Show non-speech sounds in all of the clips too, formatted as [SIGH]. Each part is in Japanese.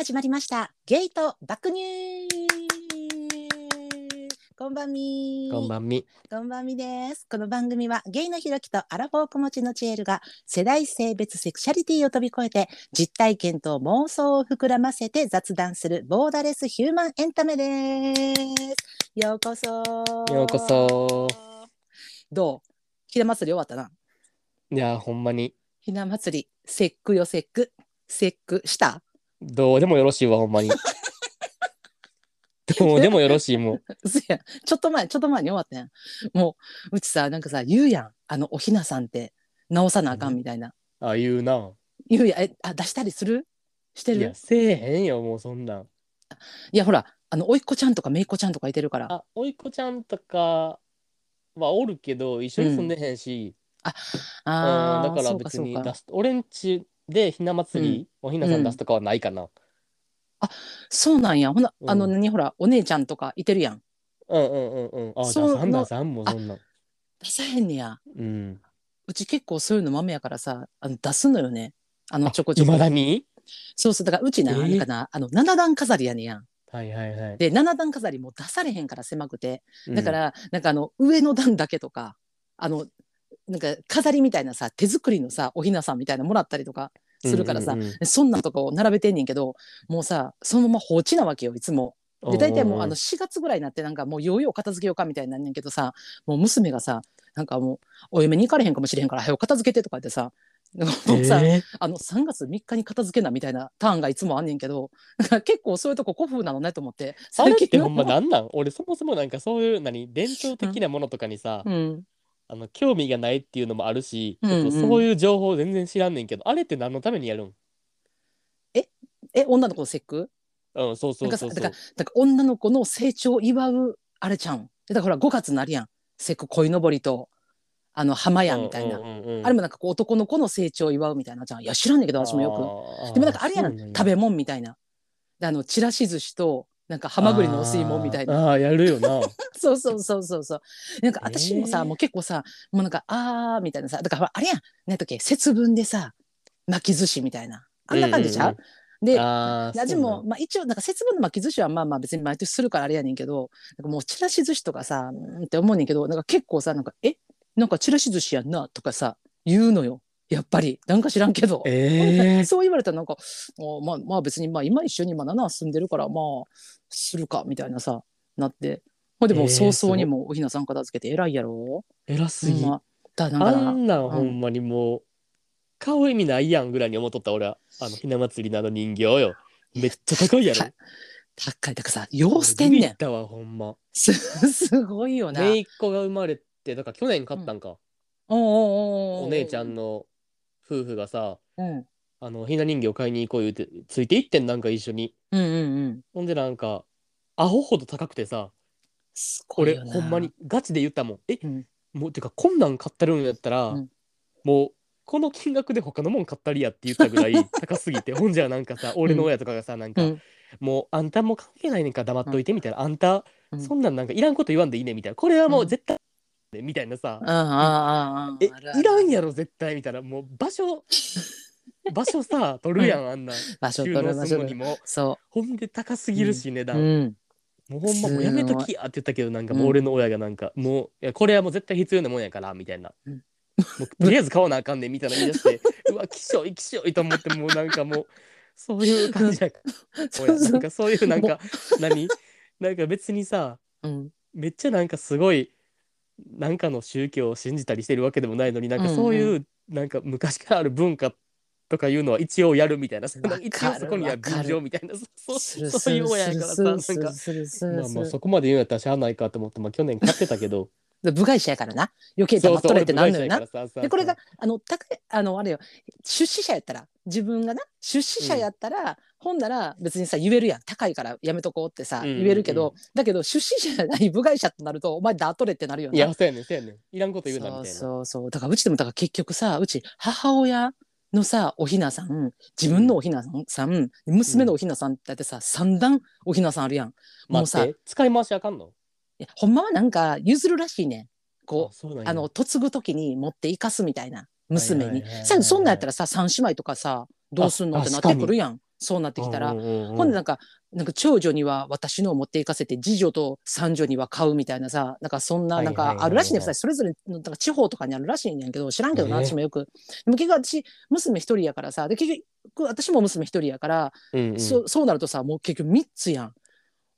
始まりました。ゲイと爆乳こんばんみ。こんばんみ。こんばんみです。この番組はゲイのひろきとアラフォー子持ちのチエルが世代性別セクシャリティを飛び越えて実体験と妄想を膨らませて雑談するボーダレスヒューマンエンタメです。ようこそ。ようこそ。どう？ひな祭り終わったな。いや、ほんまに、ひな祭り節句よ節句節句した？どうでもよろしいわ、ほんまに。[LAUGHS] どうでもよろしい、もう。やんちょっと前ちょっと前に終わったやん。もううちさなんかさ言うやん。あのおひなさんって直さなあかんみたいな、あ、言うな。言うやん。えあ出したりするしてる？いや、せえへんよ、もうそんなん。いやほらあのおいっ子ちゃんとかめいっ子ちゃんとかいてるから。あ、おいっ子ちゃんとかはおるけど、一緒に住んでへんし、うん、あーだからそうか別そうか。に出す、俺んちでひな祭り、おひなさん出すとかはないかな。そうなんや。ほな、うん。あの何ほらお姉ちゃんとかいてるやん。うんうんうんうん。あ、出そ出さんもんそんなん。出さへんねや。うん。うち結構そういうの豆やからさあの出すのよね。あのあちょこちょこ。未だに？そうそうだからうちな、えーなんかなあの七段飾りやねやん。はいはいはい。で七段飾りも出されへんから狭くて。うん。だか、ら、なんかあの上の段だけとかあのなんか飾りみたいなさ手作りのさおひなさんみたいなのもらったりとかするからさ、うんうんうん。そんなんとかを並べてんねんけどもうさそのまま放置なわけよいつも。で大体もうあの4月ぐらいになってなんかもうようよう片付けようかみたいになんねんけどさもう娘がさなんかもうお嫁に行かれへんかもしれへんから早く片付けてとか言ってさ [LAUGHS] もうさ、えー。あの3月3日に片付けなみたいなターンがいつもあんねんけど結構そういうとこ古風なのねと思ってあれってのほんまなんなん？俺そもそもなんかそういう何伝統的なものとかにさ、うん、あの興味がないっていうのもあるし、うんうん。ちょっとそういう情報全然知らんねんけどあれって何のためにやるん？え女の子の節句？うんそうそうそうそう。なんかさだからだから女の子の成長を祝うあれちゃうん？だからほら5月になるやん。節句鯉のぼりとあの浜屋みたいな、うんうんうん。うんあれもなんかこう男の子の成長を祝うみたいな。じゃんいや知らんねんけど私もよく。くでもなんかあれやん。食べ物みたいな。であのちらし寿司となんかハマグリのお吸い物みたいな。なあーやるよな。[LAUGHS] そうそうそうそうそう。なんか私もさ、えー。もう結構さもうなんかあーみたいなさだからあれやん何やったっけ節分でさ巻き寿司みたいな。あんな感じちゃう、うんであー味も、まあ、一応なんか節分の巻き寿司はまあまあ別に毎年するからあれやねんけどなんかもうちらし寿司とかさうんって思うねんけどなんか結構さなんかえ？なんかちらし寿司やんなとかさ言うのよやっぱり。なんか知らんけど。えー、[LAUGHS] そう言われたらなんかあまあまあ別にまあ今一緒にまだな住んでるからまあするかみたいなさなって。ほんでも早々にもうおひなさん片付けて。偉いやろ、偉すぎ、だなんあかんなんうん。ほんまにもう買う意味ないやんぐらいに思っとった俺は。あのひな祭りのあの人形よ。めっちゃ高いやろ。高高い。だからさよう捨てんねん。ビビったわほんま。すすごいよな。姪っ子が生まれてだから去年買ったんか、おうおうおうおうお姉ちゃんの夫婦がさうん。あのひな人形買いに行こう言うてついて行ってんなんか一緒に。うんうんうん。ほんでなんかアホほど高くてさ俺ほんまにガチで言ったもん。えうん。もうてかこんなん買ったるんやったら、うん。もうこの金額で他のもん買ったりやって言ったぐらい [LAUGHS] 高すぎて。ほんじゃなんかさ俺の親とかがさなんか、うん。もうあんたも関係ないねんから黙っといてみたいな、あんた、うん。そんなんなんかいらんこと言わんでいいねみたいな。これはもううん。絶対、みたいなさ、えいらんやろ絶対みたいな。もう場所 [LAUGHS] 場所さ取るやん、あんな。場所取るのにも。そほんで高すぎるし値う、段、うん、もうほんまもうやめときやって言ったけどなんかもう俺の親がなんか、もういやこれはもう絶対必要なもんやからみたいな、うん。もうとりあえず買わなあかんねんみたいな言い出して [LAUGHS] うわきしょいきしょいと思ってもうなんかもうそういう感じや。[LAUGHS] からなんかそういうなんか何？なんか別にさうん。めっちゃなんかすごいなんかの宗教を信じたりしてるわけでもないのになんかうんうん。そういうなんか昔からある文化とかいうのは一応やるみたいなわかる一応そこには便乗みたいなそ [LAUGHS] うそういう親やからさなんか。まあまあそこまで言うんやったらしゃあないかと思って、まあ、去年買ってたけど。[LAUGHS] で部外者やからな。余計黙っとれってなんのよな。でこれがあの高いあのあれよ。出資者やったら自分がな出資者やったら、ほんなら別にさ言えるやん。高いからやめとこうってさ、うんうんうん。言えるけどだけど出資者じゃない部外者となるとお前ダートレってなるよな。いやそうやねんそうやねん。いらんこと言うなみたいな。そうそうそう。だからうちでもだから結局さうち母親のさおひなさん自分のおひなさん、娘のおひなさんってだってさ三段おひなさんあるやん。もうさ使い回しあかんの？いやほんまはなんか譲るらしいねん。こうあの嫁ぐ時に持って生かすみたいな娘にはいはいはいはいさそんなんやったらさ三姉妹とかさどうすんのあってなってくるやんそうなってきたら、うんうんうんうん。ほんでなんかなんか長女には私のを持っていかせて次女と三女には買うみたいなさなんかそんなはいなんはいはい。はいかあるらしいねんさそれぞれのなんか地方とかにあるらしいねんけど知らんけどな、えー私もよくでも結局私娘一人やからさで結局私も娘一人やから、うんうん。そそうなるとさもう結局3つやん。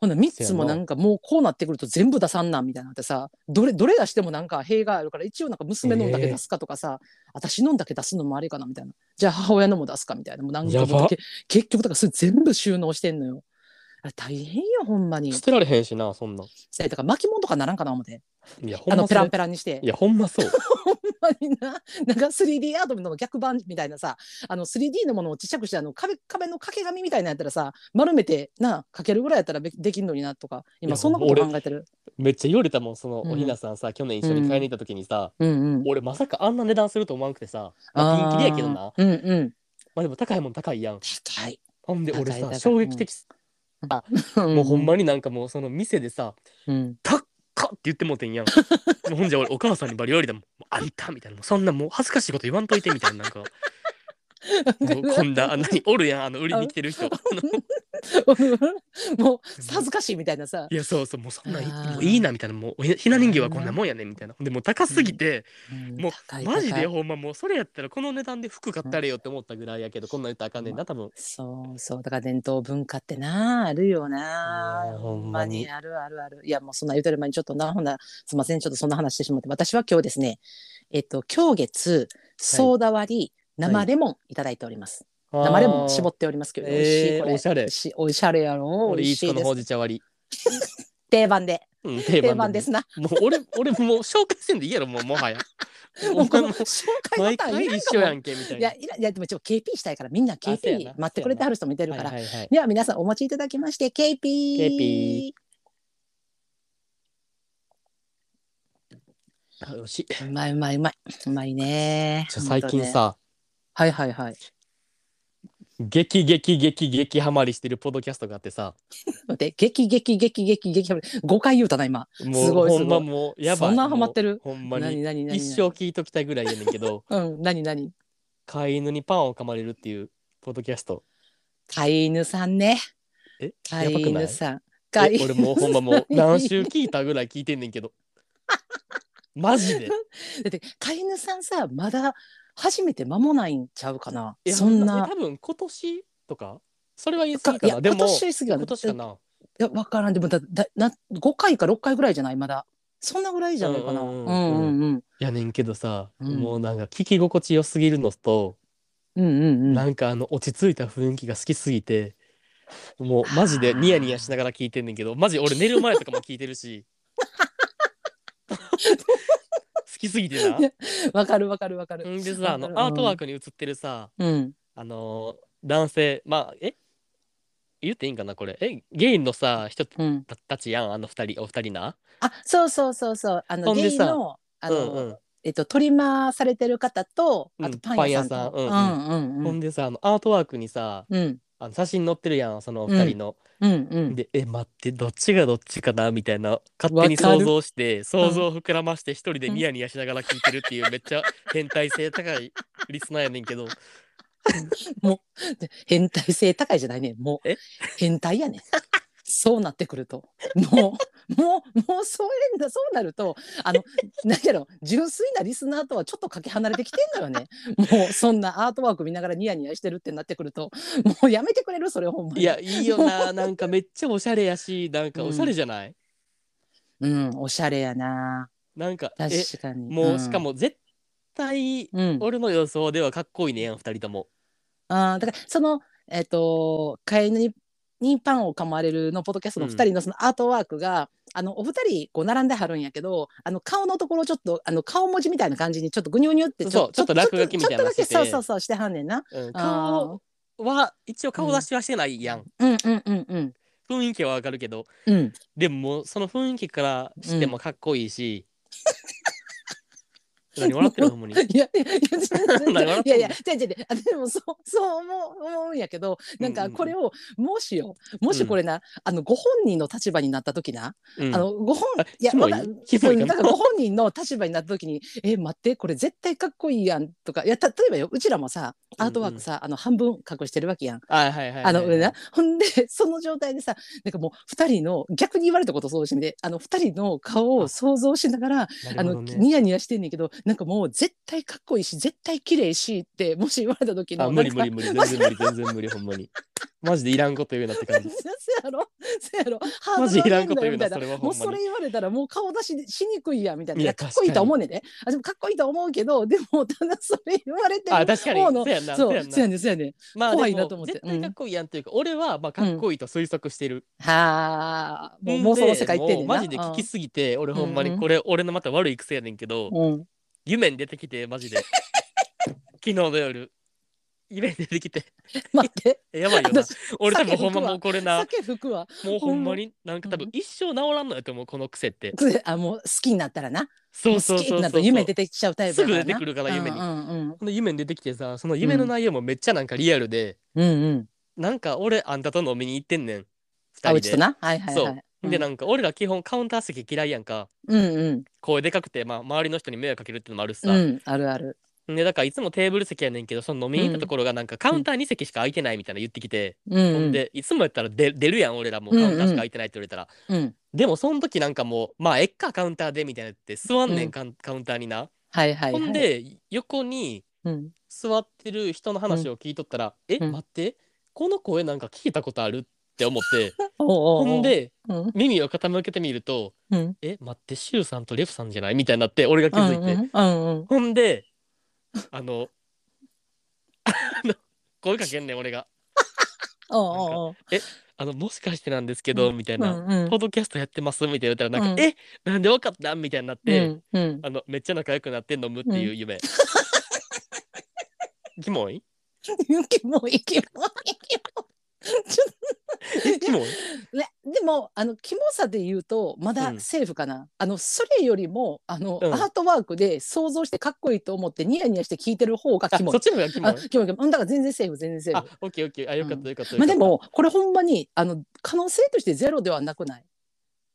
ほんな3つもな。んかもうこうなってくると全部出さんなんみたいになってさどれどれ出してもなんか弊があるから一応なんか娘のんだけ出すかとかさ、私のんだけ出すのもあれかなみたいな。じゃあ母親のも出すかみたいな。もうなんかもう結局だからそれ全部収納してんのよ。あれ大変よほんまに。捨てられへんしなそんなん。さだから巻物とかならんかな思って。いやほんまそれあのペランペランにして。いやほんまそう。[LAUGHS] ほんまにな。なんか 3D アートの逆版みたいなさあの 3D のものをちっちゃくしてあの壁壁の掛け紙みたいなやったらさ丸めてなかけるぐらいやったらべできんのになとか。いや今そんなこと考えてる。めっちゃ言われたもんそのうん。おひなさんさ、去年一緒に買いに行った時にさ、うん。うん。俺まさかあんな値段すると思わんくてさ、まあ、ピンキリやけどな。うんうん。まあでも高いもん高いやん。高い。ほんで俺高い高い。さ衝撃的もうほんまになんかもうその店でさうん。「高っ!」って言ってもうてんやん。もうほんじゃ俺お母さんにバリ言われたもん「あんた」みたいな。もうそんなもう恥ずかしいこと言わんといてみたいななんか。もう [LAUGHS] こんなあ何おるやんあの売りに来てる人。もう恥ずかしいみたいなさ。いやそうそうもうそんなんいもういいなみたいなもうおひひな人形はこんなもんやねんみたいな。でもう高すぎて、もうマジでほんまもうそれやったらこの値段で服買ったれよって思ったぐらいやけど、こんなん言ったらあかんねんな多分。そうそうだから伝統文化ってなあるよな。ほんまににあるあるあるいやもうそんな言うてる前に。ちょっとなほんなすいませんちょっとそんな話してしまって私は今日ですねえっと今月ソーダ割り、生レモンいただいております、生レモン絞っっておりますけど、美味しいおしゃれ。しおしゃれやろ。俺いつか？のほうじ茶割定番で。定定番番ですな。もう俺俺もう紹介せんでいいやろもうもはや。もう紹介毎ボタン一緒やんけみたいな。いやいやでもちょっと KP したいからみんな KP な。待ってくれてはる人もいてるから、では皆さんお持ちいただきまして KP KP あよしうまいうまいうまい。うまいね。最近さ、はいはいはい。激激激激ハマりしてるポッドキャストがあってさ。待って激激激激激5回言うたな今。もうすごいすごい。ほんまもうやばい。そんなハマってる？もうほんま何に何何？一生聞いときたいぐらいやねんけど。うん何何？飼い犬にパンを噛まれるっていうポッドキャスト。飼い犬さんね。え？飼いやばくない？犬さん。飼いえ俺もうほんまもう何週聞いたぐらい聞いてんねんけど。[LAUGHS] マジで？だって飼い犬さんさまだ初めて間もないんちゃうかな。そんな。多分今年とかそれは言い過ぎかいやなでも今年過ぎは今年かな。いや分からん。でもだだな5回か6回ぐらいじゃない？まだ。そんなぐらいじゃないかな。ううんんううんんうん。やねんけどさ、うん。もうなんか聞き心地よすぎるのと、うんうんうん。なんかあの落ち着いた雰囲気が好きすぎてもうマジでニヤニヤしながら聞いてんねんけどマジ俺寝る前とかも聞いてるし。好 [LAUGHS] きすぎてな。わかるわかるわかる。んでさあのうん。アートワークに写ってるさうん。あのー男性まあえ？言っていいんかなこれ。え？ゲイのさ人うん。たちやんあの二人お二人な。あそうそうそうそう。あのゲイのあの、うんうん。えっとトリマーされてる方とあうんと。パン屋さんうさんうん。んうんうん。ほんでさあのアートワークにさうんあの写真載ってるやんその二人の。うんうん。でえ待ってどっちがどっちかなみたいな勝手に想像して想像を膨らまして一人でニヤニヤしながら聞いてるっていうめっちゃ変態性高いリスナーやねんけど。[LAUGHS] で変態性高いじゃないねもうえ？変態やねそうなってくると。もう [LAUGHS] もうもうそういうだそうなるとあの [LAUGHS] 何やろ純粋なリスナーとはちょっとかけ離れてきてんのよね。もうそんなアートワーク見ながらニヤニヤしてるってなってくるともうやめてくれるそれほんまに。いやいいよな。[LAUGHS] なんかめっちゃおしゃれやしなんかおしゃれじゃない、うんおしゃれやな。なんかえ確かに。もうしかも絶対うん、俺の予想ではかっこいいねやん二人とも。あーだからそのえっ、と飼い犬ににパンを噛まれるのポッドキャストの2人のそのアートワークが、あのお二人こう並んではるんやけどあの顔のところちょっとあの顔文字みたいな感じにちょっとぐにゅぐにゅってちょっと落書きみたいなちょっとだけそうそうそうしてはんねんな。うん、あ顔は一応顔出しはしてないやん、うんうんうん。うん。雰囲気はわかるけど。うん。でもその雰囲気からしてもかっこいいし、何笑ってるほんまに。[LAUGHS] いや [LAUGHS] いやいやいやいや違う違うあでもそうそう思う思うんやけどなんかこれをもしよもしこれな、あのご本人の立場になった時な、うん。あのご本あいやまな？そうだからご本人の立場になった時に「[LAUGHS] え待ってこれ絶対かっこいいやん」とか。いや例えばようちらもさアートワークさ、あの半分隠してるわけやん。はいはいはいはい。あの上な。ほんでその状態でさなんかもう2人の逆に言われたことそうしみであの2人の顔を想像しながらなあの。ニヤニヤしてんねんけどなんかもう絶対かっこいいし絶対綺麗しってもし言われた時のあ、無理無理無理。全然無理全然無理ほんまに。マジでいらんこと言うなって感じ。[LAUGHS] せやろせやろ。ハマジいらんこと言うなそれはもうそれ言われたらもう顔出ししにくいやみたいな。いかっこいいとは思うねんで。あでもかっこいいとは思うけどでもただそれ言われてるあ、確かに。そうやんな。そうそうやねんそうやねん。まあ怖いなと思って。絶対かっこいいやんっていうか、俺はまあかっこいいと推測してる。はあ。もう妄想の世界行ってんねんマジで聞きすぎて、俺ほんまにこれ俺のまた悪い癖やねんけど、うん夢に出てきてマジで。[LAUGHS] 昨日の夜。夢に出てきて。待ってえ [LAUGHS] やばいよな。私俺多分ほんまもうこれな、酒吹くわもうほんまになんか多うん分一生治らんのやと思う、この癖って。くあもう好きになったらなそうそうそうそう好きになったら夢出てきちゃうタイプすぐやからな出てくるから夢に。うんうんほんで夢に出てきてさ、その夢の内容もめっちゃなんかリアルで、うんうんうんなんか俺あんたと飲みに行ってんねん。二人で。あうちとな？はいはいそ。はいうでなんか俺ら基本カウンター席嫌いやんか。うんうん。声でかくて、まあ、周りの人に迷惑かけるってのもあるしさ、うんあるある。でだからいつもテーブル席やねんけどその飲みに行ったところがなんかカウンター2席しか空いてないみたいな言ってきて、うんうん。ほんでいつもやったら出出るやん俺らも。うカウンターしか空いてないって言われたら、うん。でもその時なんかもうまあえっかカウンターでみたいな言って座んねん、うん。カウカウンターにな、はいはいはい。ほんで横にうん。座ってる人の話を聞いとったら、え、うん。待ってこの声なんか聞いたことあるって思って。[LAUGHS] ほんでうん。耳を傾けてみるとうんえ待ってシュウさんとレフさんじゃない？みたいになって俺が気づいて、うんうんうん。ほんで、[LAUGHS] あの、声かけんねん、俺が。[LAUGHS] おうおうおう。あの、もしかしてなんですけど、みたいな。うんうんポッドキャストやってます？みたいな言ったら、なんか、うんえなんでわかった？みたいになって、うんうん。あの、めっちゃ仲良くなって飲むっていう夢。キモい？キモいキモいキモい。ちょえキモいね、でもあのキモさで言うとまだうん。セーフかな、あのそれよりもあの、うん。アートワークで想像してかっこいいと思ってニヤニヤして聞いてる方があ、キモい。そっ。ちの方がキモい？あキモいキモい。うんだから全然セーフ全然セーあフ。、オッケーオッケー。あ、よかったよかったよかった。まあでもこれほんまにあの可能性としてゼロではなくない？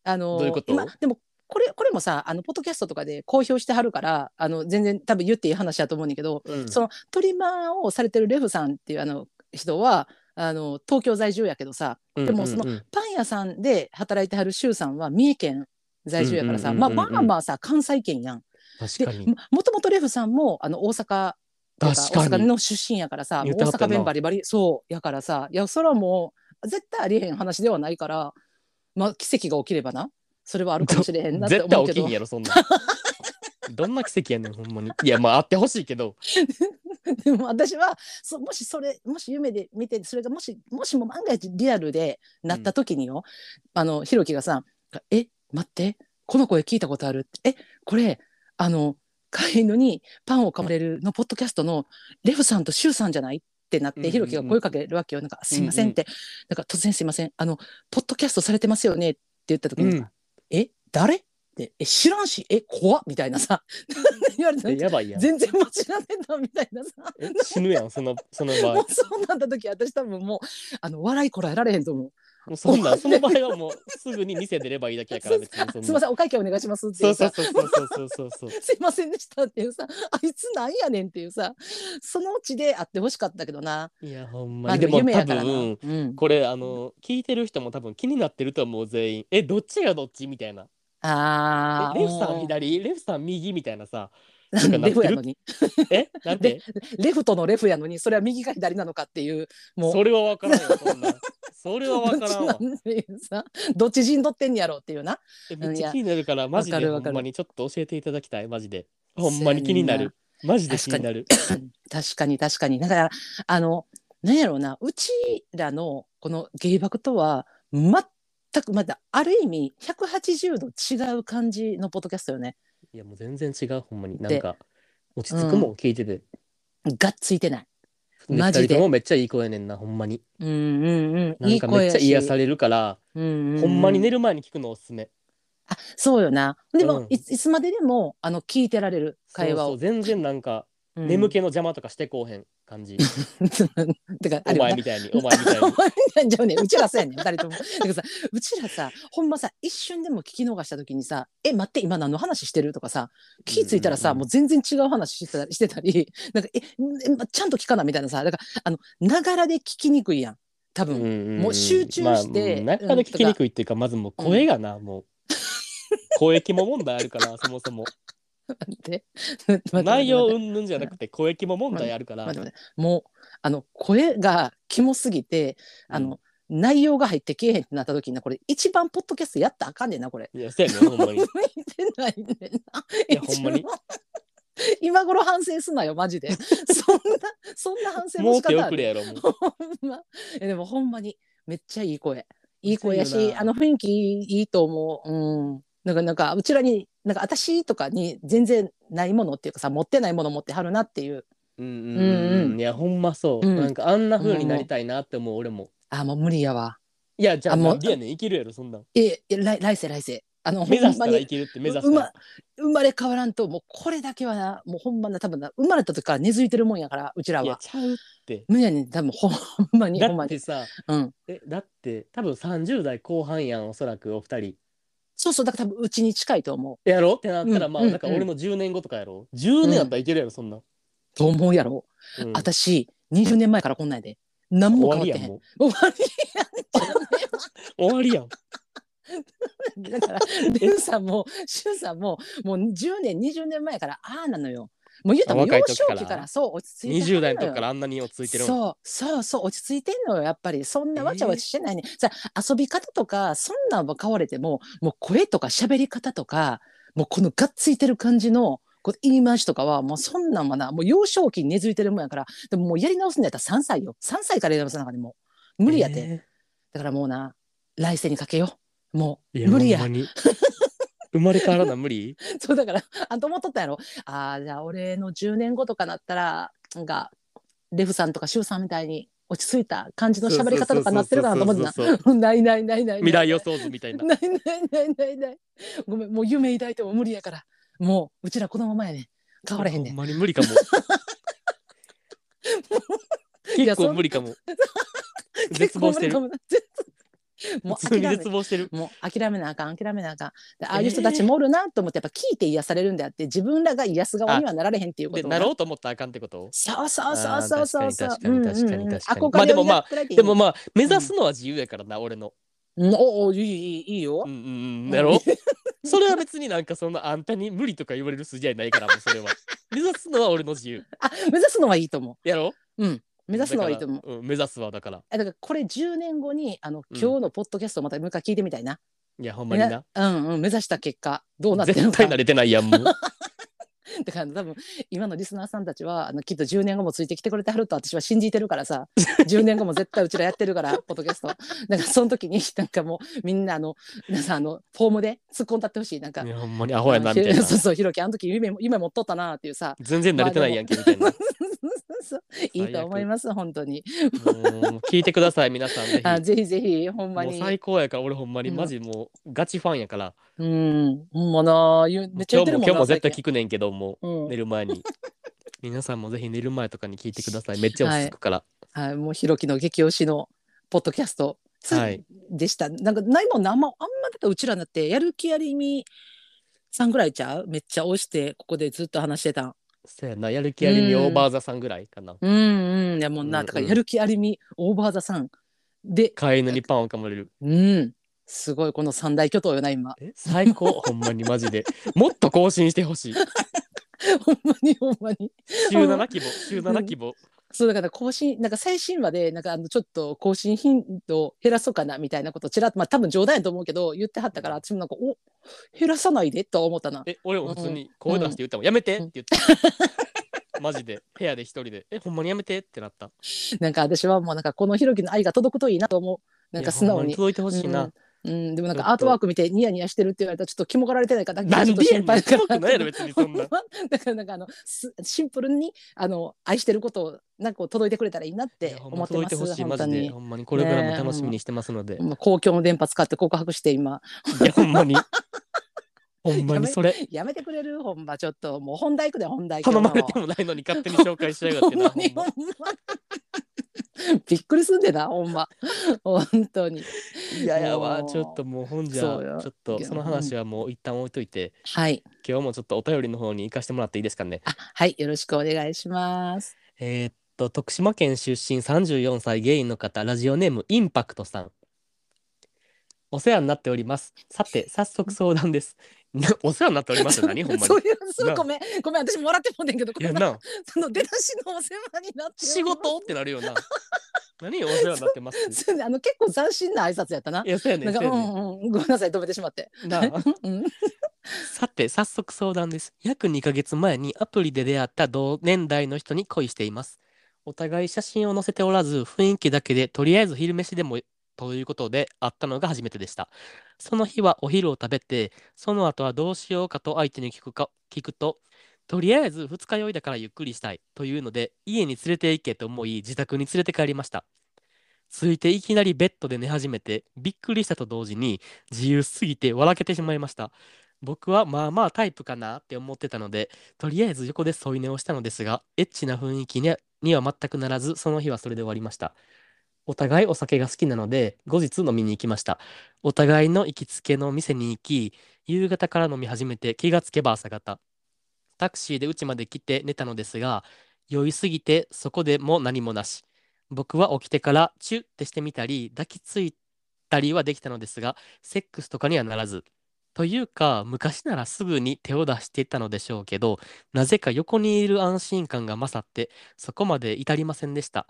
あのどういうこと？今でもこれこれもさあのポッドキャストとかで公表してはるからあの全然多分言っていい話だと思うんだけど、うん、そのトリマーをされてるレフさんっていうあの人はあの東京在住やけどさでもそのパン屋さんで働いてはる周さんは三重県在住やからさ、まあまあまあさ関西圏やん。で確かに。ももともとレフさんもあの大阪大阪の出身やからさ大阪弁バリバリそうやからさいやそれはもう絶対ありえへん話ではないからまあ奇跡が起きればなそれはあるかもしれへんなって絶対思うけど起きんやろ、そんなん。どんな奇跡やねん、ほんまに。いや、まあ、あってほしいけど。[LAUGHS] でも私はそもしそれもし夢で見てそれがもしもしも万が一リアルでなった時によ、あのひろきがさ「え待ってこの声聞いたことある」って「えこれあの飼い犬にパンをかまれるのポッドキャストのレフさんとシュウさんじゃない?」ってなっうんうんうん。てひろきが声かけるわけよ「なんかすいません」って、なんか突然すいません。あのポッドキャストされてますよね？って言った時にさ、うん。え誰？ってえ知らんしえ怖っみたいなさ。言われたえやばいやん。全然間違ってたみたいなさ。え死ぬやん、その、その場合。もう。そうなった時私多分もうあの笑いこらえられへんと思う。もうそんなんその場合はもうすぐに店出ればいいだけやから [LAUGHS] 別にそんな。すいませんお会計お願いしますってそいうそうそうそうそうそうそうすいませんでしたっていうさ。あいつなんやねんっていうさ。そのうちで会ってほしかったけどな。いやほんまあまにでも多夢やからな。分うん、これあの聞いてる人も多分気になってると思う全員。えどっちがどっち？みたいなああえレフさん左？レフさん右みたいなさ。うんなんかなってるレフやのに。え？なんてレフトのレフやのにそれは右か左なのかっていうもう。それは分からんよそんな。ん [LAUGHS] それは分からんわ。どっちなどっち陣取ってんやろっていうな。えめっちゃ気になるからマジでほんわかる。わかるまにちょっと教えていただきたいマジで。ほんまに気になる。マジで気になる。確かに。[COUGHS] 確かにだからあのなんやろうな。うちらのこの芸爆とは全くまだある意味180度違う感じのポッドキャストよね。いやもう全然違うほんまに。なでんか落ち着くもん聞いてて。がっついてない。でマジで。二人ともめっちゃいい声やねんなほんまに。うんうんうん。ないんかめっちゃ癒されれるからほんまに寝る前に聞くのおすすめ。あそうよな。でも、うん。いついつまででもあの聞いてられる会話を。そうそう全然なんかうん眠気の邪魔とかしてこうへん感じ、[LAUGHS] てかあお前みたいにお前みたいに。じゃあねうちらそうやねん二人とも。だからさうちらさほんまさ一瞬でも聞き逃した時にさ「え待って今何の話してる?」とかさ気ぃついたらさ、もう全然違う話してたり [LAUGHS] してたりなんかえちゃんと聞かなみたいなさだからあのながらで聞きにくいやん。多分、もう集中してまあ、中で聞きにくいっていうかまずもう声がな、もう。[LAUGHS] 声気も問題あるからそもそも待って [LAUGHS] 待って待って内容うんぬんじゃなくて声気も問題あるから、待って待ってもうあの声がキモすぎてあの、内容が入ってけえへんってなった時になこれ一番ポッドキャストやったらあかんねんなこれ。いやそうやねんほんまに向いてないねんな。いやほんまに今頃反省すなよマジで。[LAUGHS] そんなそんな反省のもう手仕方ある？遅れやろもうほんまえでもほんまにめっちゃいい声。いい声やめっちゃいいよなしあの雰囲気いいと思う。うん。なんかなんかうちらになんか私とかに全然ないものっていうかさ持ってないもの持ってはるなっていう。うんうんうんいやほんまそう、うん。なんかあんな風になりたいなって思う俺も。あもう無理やわ。いやじゃああもうなんでやねんいけるやろそんなん。ええ来来世来世。あの目指したらいけるって目指した生まれ変わらんともうこれだけはなもうほんまな多分な生まれた時から根付いてるもんやからうちらは。いやちゃうって。無やねん。多分ほんまにだほんまに。ってさうん。えだって多分30代後半やんおそらくお二人そうそうだから多分うちに近いと思やろ？ってなったら、まあうんうんだから俺の10年後とかやろ？10年やったらいけるやろそんな、うと思うやろ、うん。私20年前からこんなんやで。何も変わってへん。終わりやんも終わう。終わりやん。りやん。[LAUGHS] だからレンさんもシュンさんももう10年20年前からああなのよもう言うたら幼少期からそう落ち着いて20代の時からあんなに落ち着いてるの。そうそうそう落ち着いてんのよやっぱり。そんなわちゃわちゃしてないね、さ遊び方とかそんなんは変われてももう声とか喋り方とかもうこのがっついてる感じのこう言い回しとかはもうそんなんはなもう幼少期に根付いてるもんやから。でももうやり直すんだったら3歳よ。3歳からやり直す中でもう。無理やて、えだからもうな来世にかけよう。もう無理や [LAUGHS] 生まれ変わらな無理？[LAUGHS] そうだからあんた思っとったやろ？ああじゃあ俺の10年後とかなったらなんかレフさんとかシュウさんみたいに落ち着いた感じの喋り方とかなってるかなと思ってな。そうそうそうないないないない。未来予想図みたいな。ないないないないない。ごめんもう夢抱いても無理やから。もううちらこのままやねん変われへんねんほんまに無理かも。[LAUGHS] [LAUGHS] 結構無理かも。絶望してる [LAUGHS] もう諦め絶望してる。もう諦めなあかん諦めなあかん。でああいう人たちもおるなと思ってやっぱ聞いて癒されるんであって自分らが癒す側にはなられへんっていうこでとをなろうと思ったらあかんってこと？そうそうそうそうそうそう。確かに確かに確かに確かにうんうん。まあでもまあでもまあ目指すのは自由やからな、俺の。うん。おおいいいいよ。うんうんうん。やろ [LAUGHS] それは別になんかそんなあんたに無理とか言われる筋合いないからもうそれは。[LAUGHS] 目指すのは俺の自由。あ目指すのはいいと思やろう？うん目指すのはいいと思う。うん、目指すわだから。あだからこれ10年後にあのうん。今日のポッドキャストをまたもう一回聞いてみたいな、いやほんまにな。うんうん目指した結果どうなってるのか。絶対慣れてないやんもう [LAUGHS] だから多分今のリスナーさんたちはあのきっと10年後もついてきてくれてはると私は信じてるからさ。[LAUGHS] 10年後も絶対うちらやってるからポッドキャスト。だからその時になんかもうみんなあの皆さんあのフォームで突っ込んだってほしい。なんかいやほんまにアホやなみたいな。そうそうひろきあの時夢夢持っとったなっていうさ。全然慣れてないやんけみたいな。[LAUGHS] いいと思います本当に。聞いてください皆さんぜひ。あぜひぜひほんまに。最高やから俺ほんまにうん。マジもうガチファンやから、うん。ほん。まな言うめっちゃ言ってるもんな今日も今日も絶対最聞くねんけども近うん。寝る前に。[LAUGHS] 皆さんもぜひ寝る前とかに聞いてください。めっちゃ落ち着くから。はい、もうひろきの激推しのポッドキャストはい。でした。なんかないもんなあんまあんまだってうちらだってやる気ありみさんぐらいちゃう？めっちゃ推してここでずっと話してたん。そやなやる気ありみオーバーザさんぐらいかな。うんうん。いやもうな、うん。うんだからやる気ありみオーバーザさん。で飼い犬にパンをかまれる。うんすごいこの三大巨頭よな今。え最高。[LAUGHS] ほんまにマジで。もっと更新してほしい。[LAUGHS] ほんまにほんまに。週7規模。週7規模。そうだから更新なんか最新話でなんかあのちょっと更新頻度を減らそうかなみたいなことちらっとまあ多分冗談やと思うけど言ってはったから私もなんかお減らさないでとは思ったな。え俺も普通に声出して言ったもん、やめてって言って [LAUGHS] マジで。部屋で一人で。えほんまにやめてってなった。なんか私はもうなんかこのひろきの愛が届くといいなと思う。なんか素直に。届いてほしいな、うんうん、でもなんかアートワーク見てニヤニヤしてるって言われたらちょっと肝がられてないかだけなんちょっとで心配だキモくないやろ別にそんな。だからなんかあのすシンプルにあの愛してることをなんか届いてくれたらいいなっいて思ってますま届いてほしいマジで。ほ。んまにこれからも楽しみにしてますので、まあ公共の電波使って告白して今。いやほんまに。[LAUGHS] ほんまにそれ。やめてくれる？ほんまちょっと。もう本題行くで本題頼まれてもないのに勝手に紹介しやがっほてな [LAUGHS] んまにほんま。ほんま [LAUGHS] びっくりすんでなほんま。本当に。いややわちょっともうほんじゃちょっとその話はもう一旦置いといて。はい。今日もちょっとお便りの方に行かせてもらっていいですかね。あはい。よろしくお願いします。えーっと徳島県出身34歳ゲイの方ラジオネームインパクトさん。お世話になっております。さて早速相談です [LAUGHS] お世話になっております。よ何？ほんまに。そういうごめんごめん私もらってもんねんけどこんない。やなその出だしのお世話になって仕事ってなるよな。[LAUGHS] 何？お世話になってます？ってそうねあの結構斬新な挨拶やったな。いやそうやねなんんかうそうやねん。んうんごめんなさい止めてしまって。なあ。[LAUGHS] うん。さて早速相談です。約2ヶ月前にアプリで出会った同年代の人に恋しています。お互い写真を載せておらず雰囲気だけでとりあえず昼飯でもということで会ったのが初めてでした。その日はお昼を食べてその後はどうしようかと相手に聞くか聞くととりあえず二日酔いだからゆっくりしたいというので家に連れて行けと思い自宅に連れて帰りました。着いていきなりベッドで寝始めてびっくりしたと同時に自由すぎて笑けてしまいました。僕はまあまあタイプかなって思ってたのでとりあえず横で添い寝をしたのですがエッチな雰囲気には全くならずその日はそれで終わりました。お互いお酒が好きなので後日飲みに行きました。お互いの行きつけの店に行き夕方から飲み始めて気がつけば朝方。タクシーで家まで来て寝たのですが酔いすぎてそこでも何もなし。僕は起きてからチュッてしてみたり抱きついたりはできたのですがセックスとかにはならず。というか昔ならすぐに手を出していたのでしょうけどなぜか横にいる安心感が勝ってそこまで至りませんでした。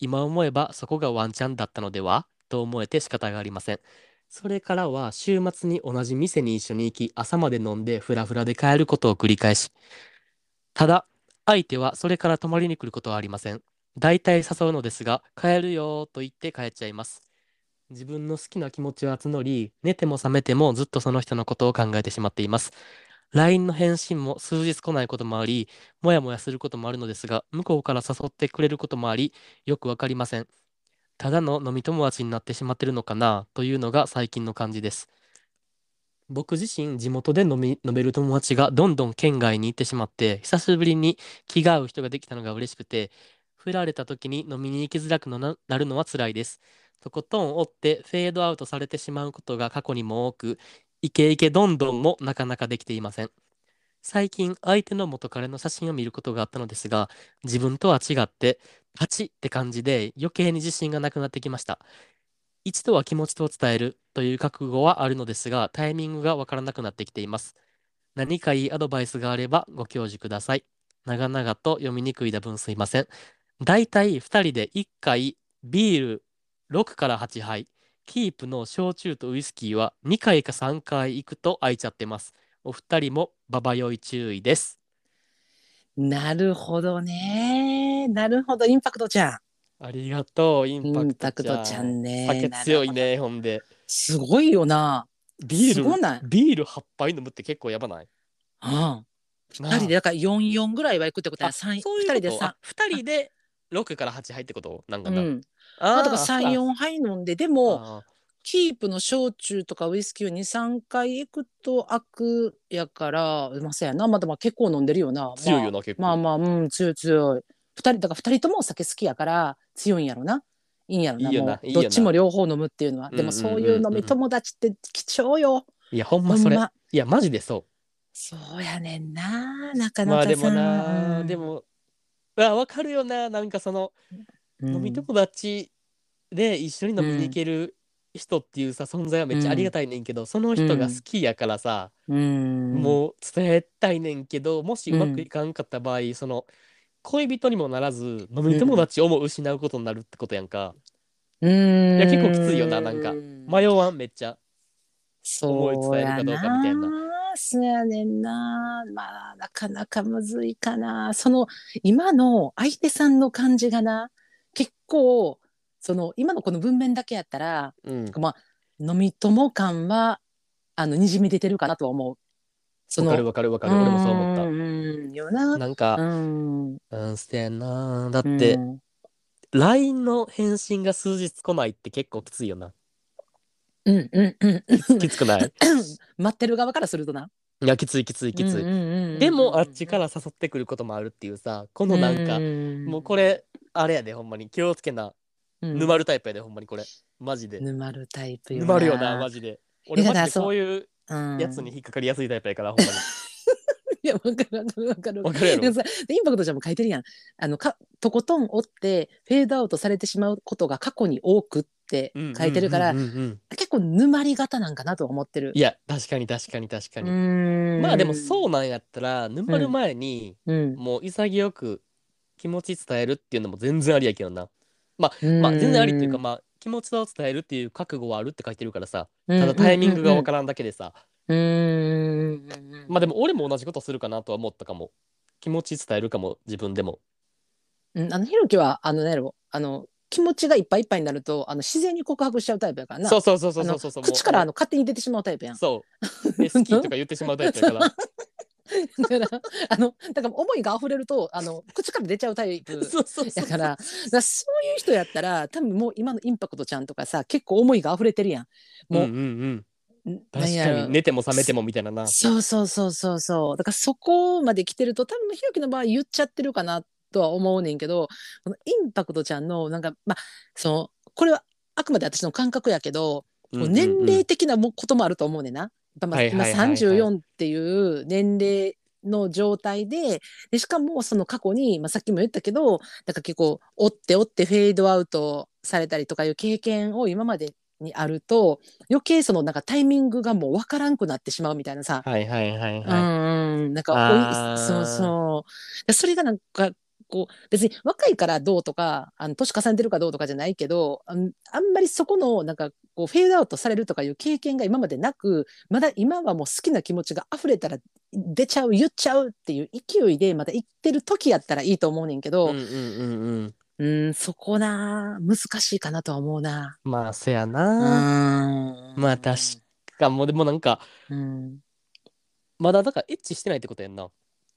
今思えばそこがワンチャンだったのでは？と思えて仕方がありません。それからは週末に同じ店に一緒に行き朝まで飲んでフラフラで帰ることを繰り返し。ただ相手はそれから泊まりに来ることはありません。大体誘うのですが帰るよーと言って帰っちゃいます。自分の好きな気持ちは募り寝ても覚めてもずっとその人のことを考えてしまっています。LINE の返信も数日来ないこともありもやもやすることもあるのですが向こうから誘ってくれることもありよくわかりません。ただの飲み友達になってしまってるのかなというのが最近の感じです。僕自身地元で飲み飲める友達がどんどん県外に行ってしまって久しぶりに気が合う人ができたのが嬉しくて振られた時に飲みに行きづらくななるのは辛いです。とことん追ってフェードアウトされてしまうことが過去にも多くイケイケどんどんもなかなかできていません。最近相手の元彼の写真を見ることがあったのですが自分とは違ってパチって感じで余計に自信がなくなってきました。一度は気持ちと伝えるという覚悟はあるのですがタイミングがわからなくなってきています。何かいいアドバイスがあればご教示ください。長々と読みにくいだ分すいません。だいたい2人で1回ビール6から8杯。キープの焼酎とウイスキーは2回か3回行くと空いちゃってます。お二人もババ酔い注意です。なるほどね。なるほど。インパクトちゃん。ありがとうインパクトちゃん。ね。酒強いねほんで。すごいよな。ビールビール8杯飲むって結構やばない？うん。な二人でだから四四ぐらいは行くってことあや三そういうこと？二人で三あ二人で6から8杯ってこと？なんかな、うん。あまあ、ー三四杯飲んででもあキープの焼酎とかウイスキーを二三回行くと悪やからまあそうやな。まだまあ結構飲んでるよな。ー強いよな、結構。まあまあまあうん強い強い。二人だから二人ともお酒好きやから強いんやろな。いいんやろな。いいよなもういいよな。どっちも両方飲むっていうのは。でもそういう飲み友達って貴重よ。いやほんまそれ、ほんま。いやマジでそう。そうやねんななかなかさまあでもな、うん。でもあ分かるよな。なんかその、うん。飲み友達で一緒に飲みに行ける人っていうさ、存在はめっちゃありがたいねんけど、その人が好きやからさ、うん。もう伝えたいねんけどもしうまくいかんかった場合、その恋人にもならず飲み友達をも失うことになるってことやんか、うん。いや結構きついよななんか。迷わんめっちゃ。そうや思い伝えるかどうかみたいなそうやねんな。まあ、なかなかむずいかな。その、今の相手さんの感じがな、結構、その、今のこの文面だけやったら、うんまあ、飲み友感は、あの、にじみ出てるかなとは思う。わかるわかるわかる俺もそう思ったうん、うんよな。なんかうん。うてやんなだって、うん LINE の返信が数日来ないって結構きついよなうんうんうんうん。きつくない？[COUGHS] 待ってる側からするとな。いやきついきついきつい、いでもあっちから誘ってくることもあるっていうさこのなんか、もうこれあれやでほんまに。気をつけな。うん。沼るタイプやでほんまにこれ。マジで。沼るタイプよ沼るよなマジで。俺マジでそう。こういううんやつに引っかかりやすいタイプやからほんまに。い [LAUGHS] やわかるわかるわかる。わかるやろ。でもさでインパクトちゃんも書いてるやん。あのかとことん追ってフェードアウトされてしまうことが過去に多くって書いてるから、うんうんうんうん結構沼り型なんかなとは思ってる。いや確かに確かに確かに、ん。まあでもそうなんやったら沼る前に、うん、もう潔く気持ち伝えるっていうのも全然ありやけどな。まあうん。全然ありっていうかまあ気持ちを伝えるっていう覚悟はあるって書いてるからさ。うん。ただタイミングがわからんだけでさ、うー。んまあでも俺も同じことするかなとは思ったかも。気持ち伝えるかも自分でも。うんあのひろきはあのねあの気持ちがいっぱいいっぱいになるとあの自然に告白しちゃうタイプやからな。そうそうそうそうそうそうそう。口からあのの勝手に出てしまうタイプやん。そう。え好きとか言ってしまうタイプやから。[LAUGHS] だからあのだから思いが溢れるとあの口から出ちゃうタイプ [LAUGHS] そうそうそうだからそういう人やったら多分もう今のインパクトちゃんとかさ結構思いが溢れてるやん。もう、うんうんうんん確かに寝ても覚めてもみたいなな。そうそうそうそうそう。だからそこまで来てると多分ひろきの場合言っちゃってるかなとは思うねんけどこのインパクトちゃんのなんかまあそのこれはあくまで私の感覚やけど、うんうんうん。年齢的なもこともあると思うねんな。まあ今はいはいはいはい。34っていう年齢の状態ででしかもその過去に、まあ、さっきも言ったけどなんか結構追って追ってフェードアウトされたりとかいう経験を今までにあると余計そのなんかタイミングがもう分からんくなってしまうみたいなさ、はいはいはいはい、うんうん。なんかおいそうそう。でそれがなんかこう別に若いからどうとかあの年重ねてるかどうとかじゃないけどあんあんまりそこのなんかこうフェードアウトされるとかいう経験が今までなくまだ今はもう好きな気持ちが溢れたら出ちゃう言っちゃうっていう勢いでまだ言ってる時やったらいいと思うねんけど、うんうんうんうんうん、そこな難しいかなとは思うな。まあせやうな、ん。まあ確かもうでもなんかうん、まだだからエッチしてないってことやんな。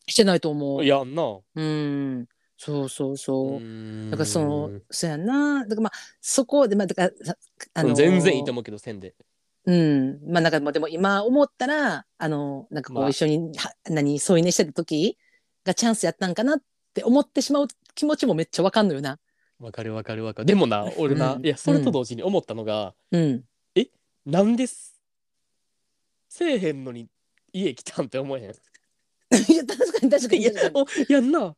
してないと思う。やんな。うん、そうそうそう。うだからそのそうやな。だからまあそこでまあだからさあの全然いいと思うけどせんで。うん。まあなんかまあでも今思ったらあのなんかこまあ。う一緒に、は何添い寝してた時がチャンスやったんかなって思ってしまう気持ちもめっちゃわかんのよな。わかるわかるわかる。でもな俺な、うん。いやそれと同時に思ったのが、うん、なんですせえへんのに家来たんって思えへん？いや確かに確かに。いや確かに。おやんな。だ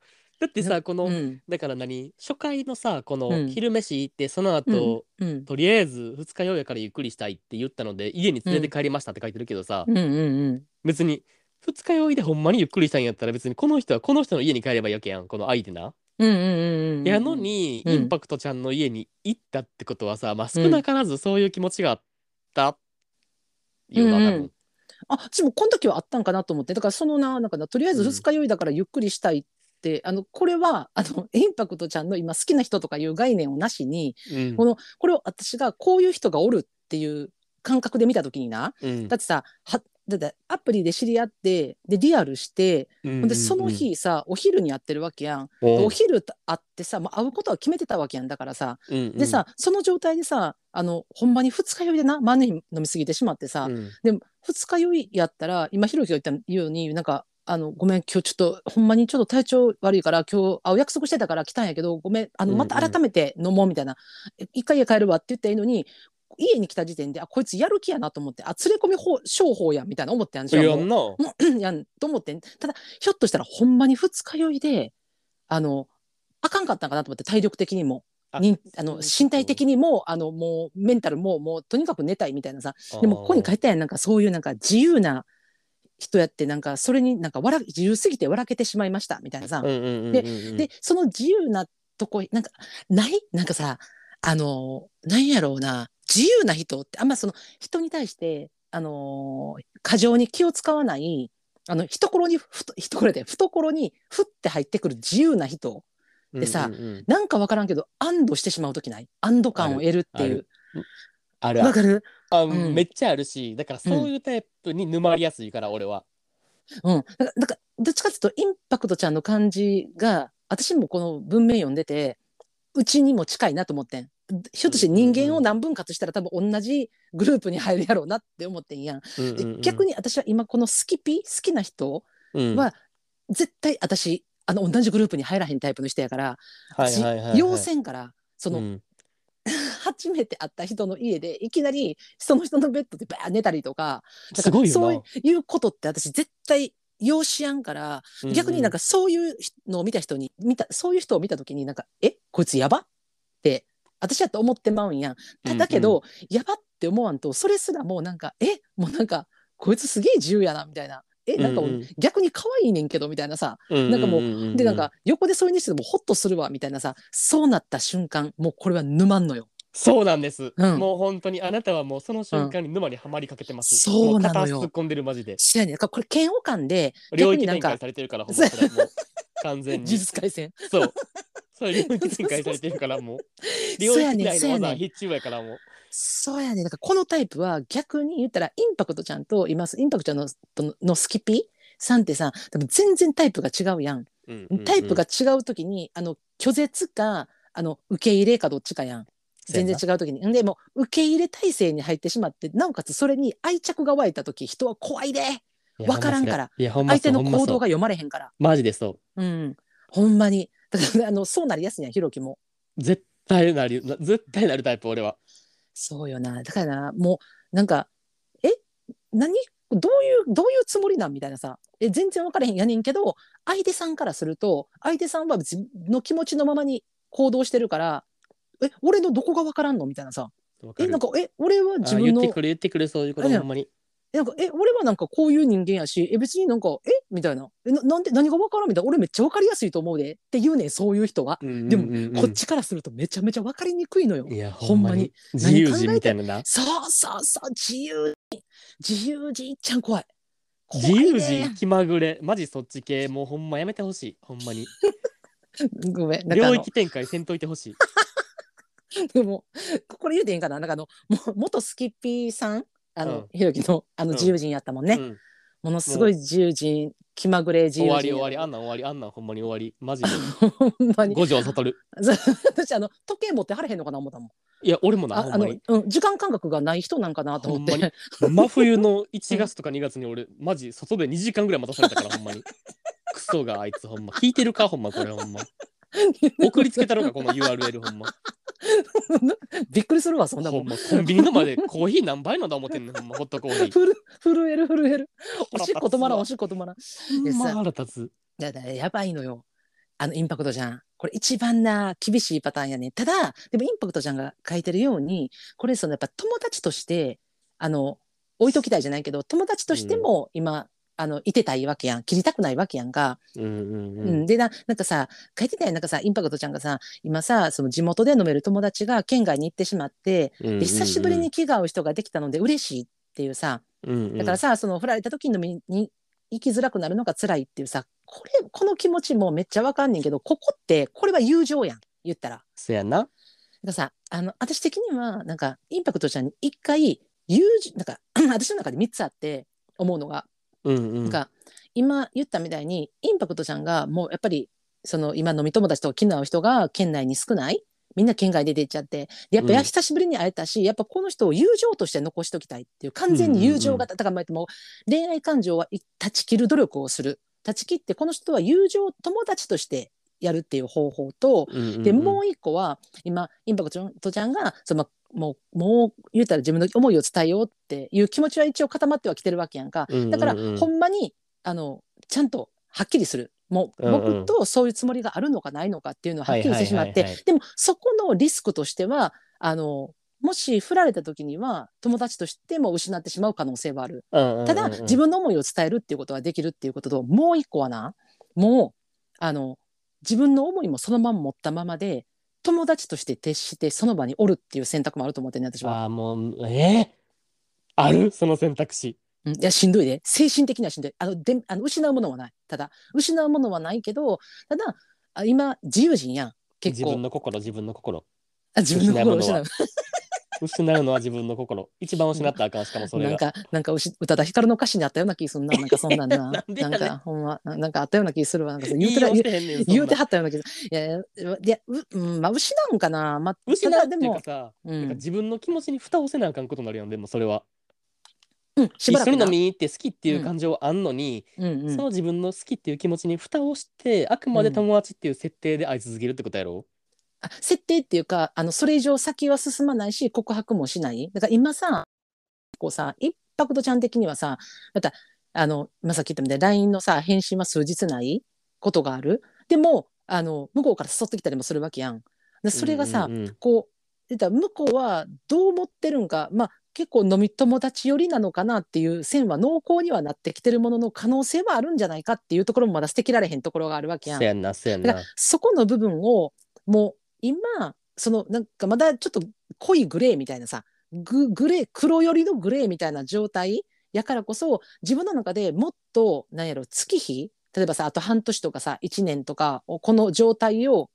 ってさこの、うんだから何？初回のさこうん。の昼飯行ってその後、うん。とりあえず二日酔いやからゆっくりしたいって言ったので家に連れて帰りましたって書いてるけどさ、うん。うんうん別に二日酔いでほんまにゆっくりしたいんやったら別にこの人はこの人の家に帰ればいいわけやんこの相手な。うんうんうんうんやのに、うん。インパクトちゃんの家に行ったってことはさ、まあ、少なからずそういう気持ちがあったよな、うんうん。多分。あ私もこの時はあったんかなと思って。だからそのななんかなとりあえず二日酔いだからゆっくりしたいって、あのこれはあのインパクトちゃんの今好きな人とかいう概念をなしにうん。このこれを私がこういう人がおるっていう感覚で見た時にな。うん。だってさはだってアプリで知り合ってでリアルして、うんほんでその日さお昼にやってるわけやん、う。んお昼会ってさもう会うことは決めてたわけやんだからさ。うんうん。でさ、その状態でさあのほんまに二日酔いでな万年飲みすぎてしまってさ、うん。でも二日酔いやったら今ひろきが言ったようになんかあのごめん今日ちょっとほんまにちょっと体調悪いから今日会う約束してたから来たんやけどごめんあのうんうん。また改めて飲もうみたいな、え一回家帰るわって言ったらいいのに家に来た時点であこいつやる気やなと思ってあ連れ込み法商法やみたいな思ってやんじゃんも。うんな。やんと思ってん。ただひょっとしたらほんまに二日酔いであのあかんかったんかなと思って体力的にも。あにあの身体的にもあのもうメンタルももうとにかく寝たいみたいなさ。でもここに書いてあるなんかそういうなんか自由な人やってなんかそれになんか笑自由すぎて笑けてしまいましたみたいなさ、うんうんうんうんうん。でその自由なとこなんかない？なんかさあのなんやろうな自由な人ってあんまその人に対してあの過剰に気を使わないあの懐にふと懐で懐にふって入ってくる自由な人でさうんうんうん。なんかわからんけど安堵してしまう時ない？安堵感を得るっていう。ある。あるわかる？あ、ん。めっちゃあるしだからそういうタイプに沼りやすいから俺は。うん、だからだからどっちかっていうとインパクトちゃんの感じが私もこの文面読んでてうちにも近いなと思ってんひょっとして人間を何分割したら多分同じグループに入るやろうなって思ってんやん。で逆に、に私は今このスキピ好きな人うん。は絶対私あの同じグループに入らへんタイプの人やからはいはいはいはい。要せんからその、うん。[LAUGHS] 初めて会った人の家でいきなりその人のベッドでバー寝たりとかだかそういうことって私絶対要しやんから逆になんかそういうのを見た人に見たそういう人を見た時になんかえこいつやばって私やと思ってまうんやん。ただけど、やばって思わんとそれすらもうなんかえ？もうなんかこいつすげえ自由やなみたいな。え？なんかうんうん。逆に可愛いねんけどみたいなさ。うんなんかもううでなんか横でそういうにしてもホッとするわみたいなさ。そうなった瞬間もうこれは沼んのよ。そうなんです、うん。もう本当にあなたはもうその瞬間に沼にはまりかけてます、そうなのよ。突っ込んでるマジで。そうやねこれ嫌悪感で領域展開されてるからほんまそれもう完全に。[LAUGHS] 呪術廻戦。そうそれ領域展開されてるからもう [LAUGHS] 領そうやねん域内そうやねんの技は必中やからもうそうやねんだからこのタイプは逆に言ったらインパクトちゃんといますインパクトちゃんのとのスキピさんってさ多分全然タイプが違うやん。うんうんうんタイプが違う時にあの拒絶かあの受け入れかどっちかやん。全然違う時に。んでもう受け入れ体制に入ってしまってなおかつそれに愛着が湧いた時人は怖いでいやわからんから相手の行動が読まれへんから。マジでそうん。ほんまに。だからあのそうなりやすいやんひろきも。う絶対なるな絶対なるタイプ俺はそうよな。だからな、もう、なんか、え？何？どういう、どういうつもりなん？みたいなさ。え、全然分からへんやねんけど、相手さんからすると、相手さんは自分の気持ちのままに行動してるから、え、俺のどこが分からんの？みたいなさ。え、なんか、え、俺は自あ分の、え言ってくる言ってくるそういうことほんまになんか、え、俺はなんかこういう人間やし、え、別になんか、え？みたいな。え、ななんで、何が分からんみたいな。俺めっちゃ分かりやすいと思うで。って言うねん、そういう人は。ででも、こっちからするとめちゃめちゃ分かりにくいのよ。いやほんまに自由人みたいななそうそうそう、自由人。自由人いっちゃん怖い。怖自由いね人気まぐれマジそっち系もうほんまやめてほしいほんまに [LAUGHS] ごめん。なんかあの領域展開せんといてほしい [LAUGHS] でも、これ言うていいんかな？なんかあの、も元スキッピーさん、あの、うん。ひろきのあのうん。自由人やったもんね。うん。ものすごい自由人、気まぐれ自由人。終わり終わり。あんなん終わりあんなんほんまに終わり。マジで。[LAUGHS] ほんまに。五条悟。私あの時計持ってはれへんのかな思ったもん。いや俺もなああのほんまに。うん時間感覚がない人なんかなと思っほんまて。真冬の1月とか2月に俺マジ外で2時間ぐらい待たされたからほんまに。[LAUGHS] クソがあいつほんま。聞いてるか？ほんまこれほんま [LAUGHS] 送りつけたろかこの URL ほんま [LAUGHS] びっくりするわそんなもん。ほんまコンビニのまでコーヒー何杯のだ思ってんねんほんまホットコーヒー [LAUGHS] ふる震える震える。おしっこ止まらんおしっこ止まらん。ほんま腹立つだからやばいのよ。あのインパクトじゃん。これ一番な厳しいパターンやね。ただでもインパクトちゃんが書いてるようにこれそのやっぱ友達としてあの置いときたいじゃないけど友達としても今、あのいてたいわけやん。切りたくないわけやんか。うんうんううん。ん、でななんかさ書いてたやん。なんかさインパクトちゃんがさ今さその地元で飲める友達が県外に行ってしまって、うんうんうん。で久しぶりに気が合う人ができたので嬉しいっていうさ。うんうん。だからさ、その振られた時に飲みに行きづらくなるのが辛いっていうさこれこの気持ちもめっちゃわかんねんけどここってこれは友情やん。言ったら。そやな。なんかさあの私的にはなんかインパクトちゃんに一回友情なんか [CLEARS THROAT] 私の中で3つあって思うのが、うんうん。なんか今言ったみたいにインパクトちゃんがもうやっぱりその今飲み友達とか気の合う人が県内に少ないみんな県外で出ちゃってでやっぱやうん久しぶりに会えたし、やっぱこの人を友情として残しときたいっていう完全に友情型、だからまあもう恋愛感情はい断ち切る努力をする。断ち切ってこの人は友情友達としてやるっていう方法と、うんうんうん。でもう一個は今インパクトちゃんがそのもうもう言うたら自分の思いを伝えようっていう気持ちは一応固まってはきてるわけやんか、だからほんまにあのちゃんとはっきりする。もう僕とそういうつもりがあるのかないのかっていうのをはっきりしてしまって、でもそこのリスクとしてはあのもし振られた時には友達としても失ってしまう可能性はある。ただ自分の思いを伝えるっていうことはできるっていうことともう一個はな。もうあの自分の思いもそのまま持ったままで友達として徹してその場におるっていう選択もあると思ってね私は。ああもうえーある？その選択肢。うんいやしんどいで。精神的にはしんどい。あのであの失うものはない。ただ失うものはないけどただあ今自由人やん。結構。自分の心自分の心。あ自分の心を失う。失失うのは自分の心。一番失ったらあかん、しかもそれが。なんか、なんか宇多田ヒカルの歌詞にあったような気するな。なんかそんなんな。[LAUGHS] なんなんか、ほんま、ななんかあったような気するわ。なんか言うてら言い寄せへんねんそんな言うてはったような気する。いやいや、う、うん、まあ、失うんかな。まあ、失うでかさ、うんか自分の気持ちに蓋をせなあかんことになるやん、でもそれは。うん、一緒に飲みに行って好きっていう感情あんのに、うんうんその自分の好きっていう気持ちに蓋をして、あくまで友達っていう設定で愛し続けるってことやろ、あ設定っていうかあのそれ以上先は進まないし告白もしないだから今さこうさインパクトちゃん的にはさまたあの今さっき言ったみたいに LINE のさ返信は数日ないことがあるでもあの向こうから誘ってきたりもするわけやん。でそれがさ、うんうんうんこう向こうはどう思ってるんかまあ結構飲み友達寄りなのかなっていう線は濃厚にはなってきてるものの可能性はあるんじゃないかっていうところもまだ捨てきられへんところがあるわけやんそ。やんな、そやんな。そこの部分をもう今そのなんかまだちょっと濃いグレーみたいなさググレー黒寄りのグレーみたいな状態やからこそ自分の中でもっとなんやろ月日例えばさあと半年とかさ1年とかをこの状態を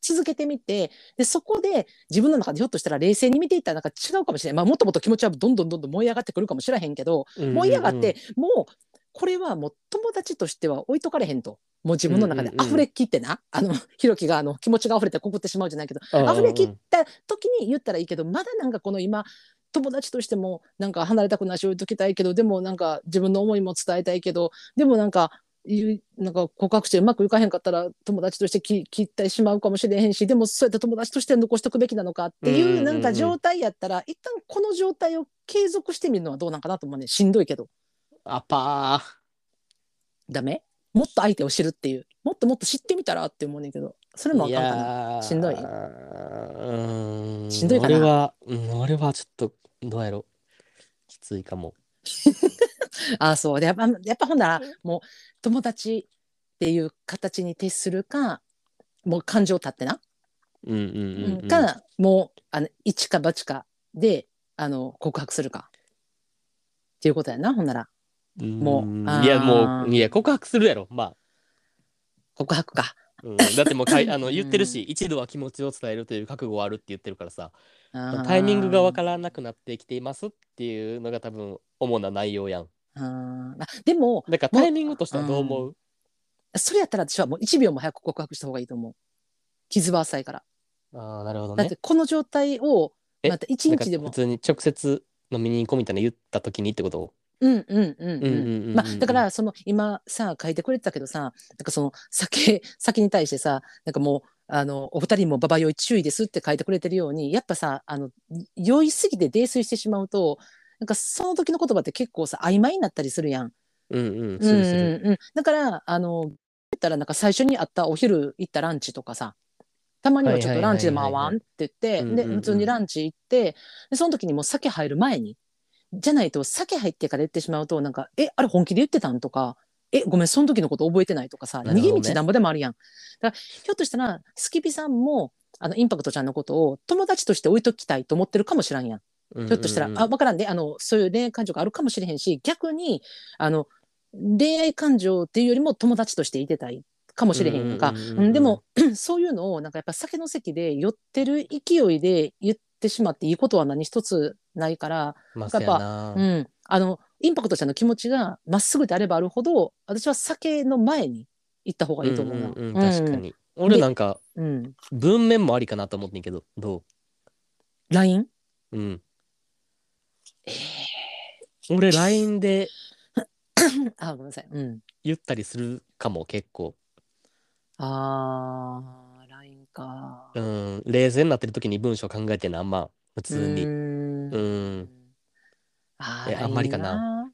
続けてみてでそこで自分の中でひょっとしたら冷静に見ていったらなんか違うかもしれない、まあ、もっともっと気持ちはどんどんどんどん燃え上がってくるかもしれへんけど、燃え上がってもうこれはもう友達としては置いとかれへんと。もう自分の中でうんうんうん。溢れきってな、あのひろきがあの気持ちが溢れてここってしまうじゃないけどうんうんうん溢れきった時に言ったらいいけどまだなんかこの今友達としてもなんか離れたくないし置いときたいけどでもなんか自分の思いも伝えたいけどでもなんかなんか告白してうまくいかへんかったら友達としてき切ってしまうかもしれへんしでもそうやって友達として残しとくべきなのかってうんうんうんいううん。なんか状態やったら一旦この状態を継続してみるのはどうなんかなと思うねしんどいけどあぱダメ？もっと相手を知るっていうもっともっと知ってみたらって思うねんけどそれー。もあかんかな。しんどい？うーん。しんどいかな？俺は、うん、俺はちょっと、どうやろきついかも。[LAUGHS] あそうでやっぱやっぱほんならもう友達っていう形に徹するかもう感情立ってな、うんうんうん、うん。かもうあの一か八かであの告白するかっていうことやなほんならもういやもういや告白するやろ。ま告白か。あ、うん、だってもうかい [LAUGHS] あのうん言ってるし一度は気持ちを伝えるという覚悟はあるって言ってるからさ。タイミングがわからなくなってきていますっていうのが多分主な内容やん。あでもだからタイミングとしてはどう思う？それやったら私はもう1秒も早く告白した方がいいと思う。傷は浅いから、ああなるほどね。だってこの状態をえ？また1なんか日でも普通に直接飲みに行こうみたいな言った時にってこと？うんうんうんうん。まあ、だからその今さ書いてくれてたけどさなんかその酒 [LAUGHS] 酒に対してさなんかもうあのお二人もババ酔い注意ですって書いてくれてるようにやっぱさあの酔いすぎて泥酔してしまうとなんかその時の言葉って結構さ曖昧になったりするやん。うんうんだからあの言ったらなんか最初にあったお昼行ったランチとかさたまにはちょっとランチでも会わんって言ってで普通にランチ行ってでその時にもう酒入る前にじゃないと酒入ってから言ってしまうとなんか「えあれ本気で言ってたん?」とか「えごめんその時のこと覚えてない」とかさ、逃げ道なんぼでもあるやん。だからひょっとしたらスキピさんもあのインパクトちゃんのことを友達として置いときたいと思ってるかもしらんやん。ひひょっとしたら、あ分からんであのそういう恋愛感情があるかもしれへんし逆にあの恋愛感情っていうよりも友達としていてたいかもしれへんやんか、でも [CLEARS THROAT] そういうのをなんかやっぱ酒の席で酔ってる勢いで言ってしまっていいことは何一つないから、まあやっぱそうやなうん、あのインパクトちゃんの気持ちがまっすぐであればあるほど私は酒の前に行った方がいいと思うな。んんん確かに。俺なんかうん、うん。文面もありかなと思ってんけど。ど LINE? ううん。俺 LINE で [COUGHS] あごめんなさい。うん、言ったりするかも結構。あー。LINE か。うん冷静になってる時に文章考えてんのあんま普通に。うーん。うん。ああんまりかな。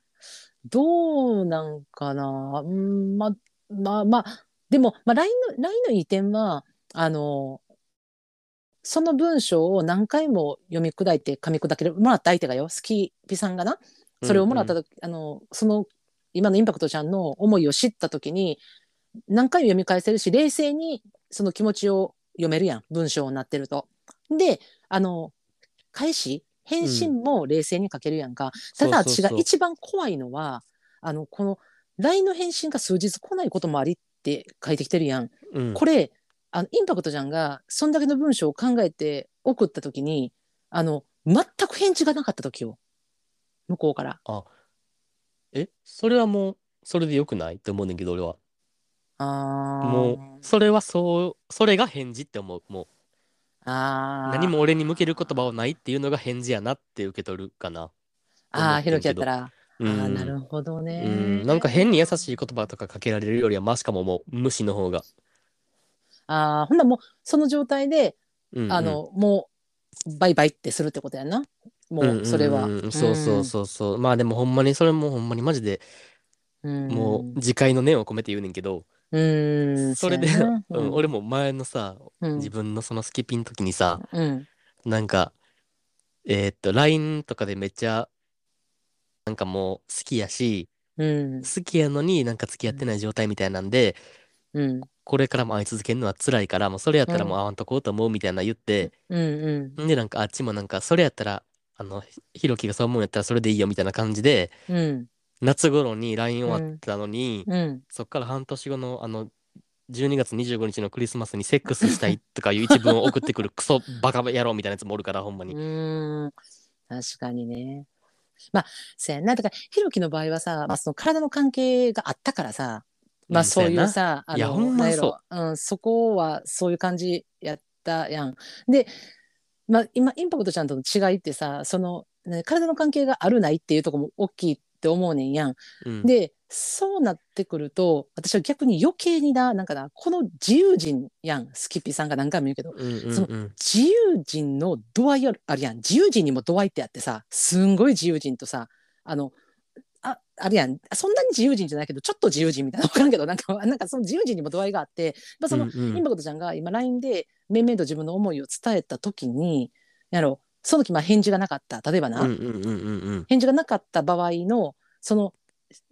どうなんかな。うんままあまあでも、まあ、LINE の LINE のいい点はあのその文章を何回も読み砕いて噛み砕けるもらった相手がよ。好きピさんがな。それをもらった時、あのその今のインパクトちゃんの思いを知った時に何回も読み返せるし冷静にその気持ちを読めるやん文章になってると。であの返し返信も冷静に書けるやんか、ただ私が一番怖いのはあのこの LINE の返信が数日来ないこともありって書いてきてるやん。うんこれあのインパクトちゃんがそんだけの文章を考えて送った時にあの全く返事がなかった時よ向こうからえ、それはもう、それでよくない？って思うねんけど、俺は。あー。もう、それはそう、それが返事って思う。もう、あー。何も俺に向ける言葉はないっていうのが返事やなって受け取るかな。ああひろきやったら。うああん。なるほどね。うん、なんか変に優しい言葉とかかけられるよりはマシかももう無視の方が。ああほんならもうその状態でうんうん。あのもうバイバイってするってことやんな。もうそれは。んんんそうそうそうそう。まあでもほんまにそれもほんまにマジでうん。もう自戒の念を込めて言うねんけど、うんそれで、そうやな。[LAUGHS] うん俺も前のさ、うん。自分のそのスキピンの時にさ、うん。なんか、えーっと、LINE とかでめっちゃ、なんかもう好きやし、うん。好きやのになんか付き合ってない状態みたいなんで、うん。これからも会い続けるのは辛いから、もうそれやったらもう会わんとこうと思うみたいな言って、うんうん。で、なんかあっちもなんか、それやったら、あの、ひひろきがそう思うんやったらそれでいいよみたいな感じで、うん夏頃に LINE 終わったのに、うん。そっから半年後のあの、12月25日のクリスマスにセックスしたいとかいう一文を送ってくるクソバカ野郎みたいなやつもおるから、ほんまに。うん。確かにね。まあそうやな。だからひろきの場合はさ、まあ、その体の関係があったからさまあうんそういうさ、あのいやほんまなんやろ。うん、そこはそういう感じやったやん。で、まあ、今インパクトちゃんとの違いってさその、ね、体の関係があるないっていうところも大きいって思うねんやん。うん、でそうなってくると私は逆に余計にななんかなこの自由人やんスキッピーさんが何回も言うけどうんうんそうん。自由人の度合いあるやん。自由人にも度合いってあってさすんごい自由人とさあのああるやん。そんなに自由人じゃないけどちょっと自由人みたいな分からんけどなんかなんかその自由人にも度合いがあってまあその、うんうん。インパクトちゃんが今 LINE で面々と自分の思いを伝えた時にやろその時まあ返事がなかった。例えばな、うんうんうんうんうん。返事がなかった場合のその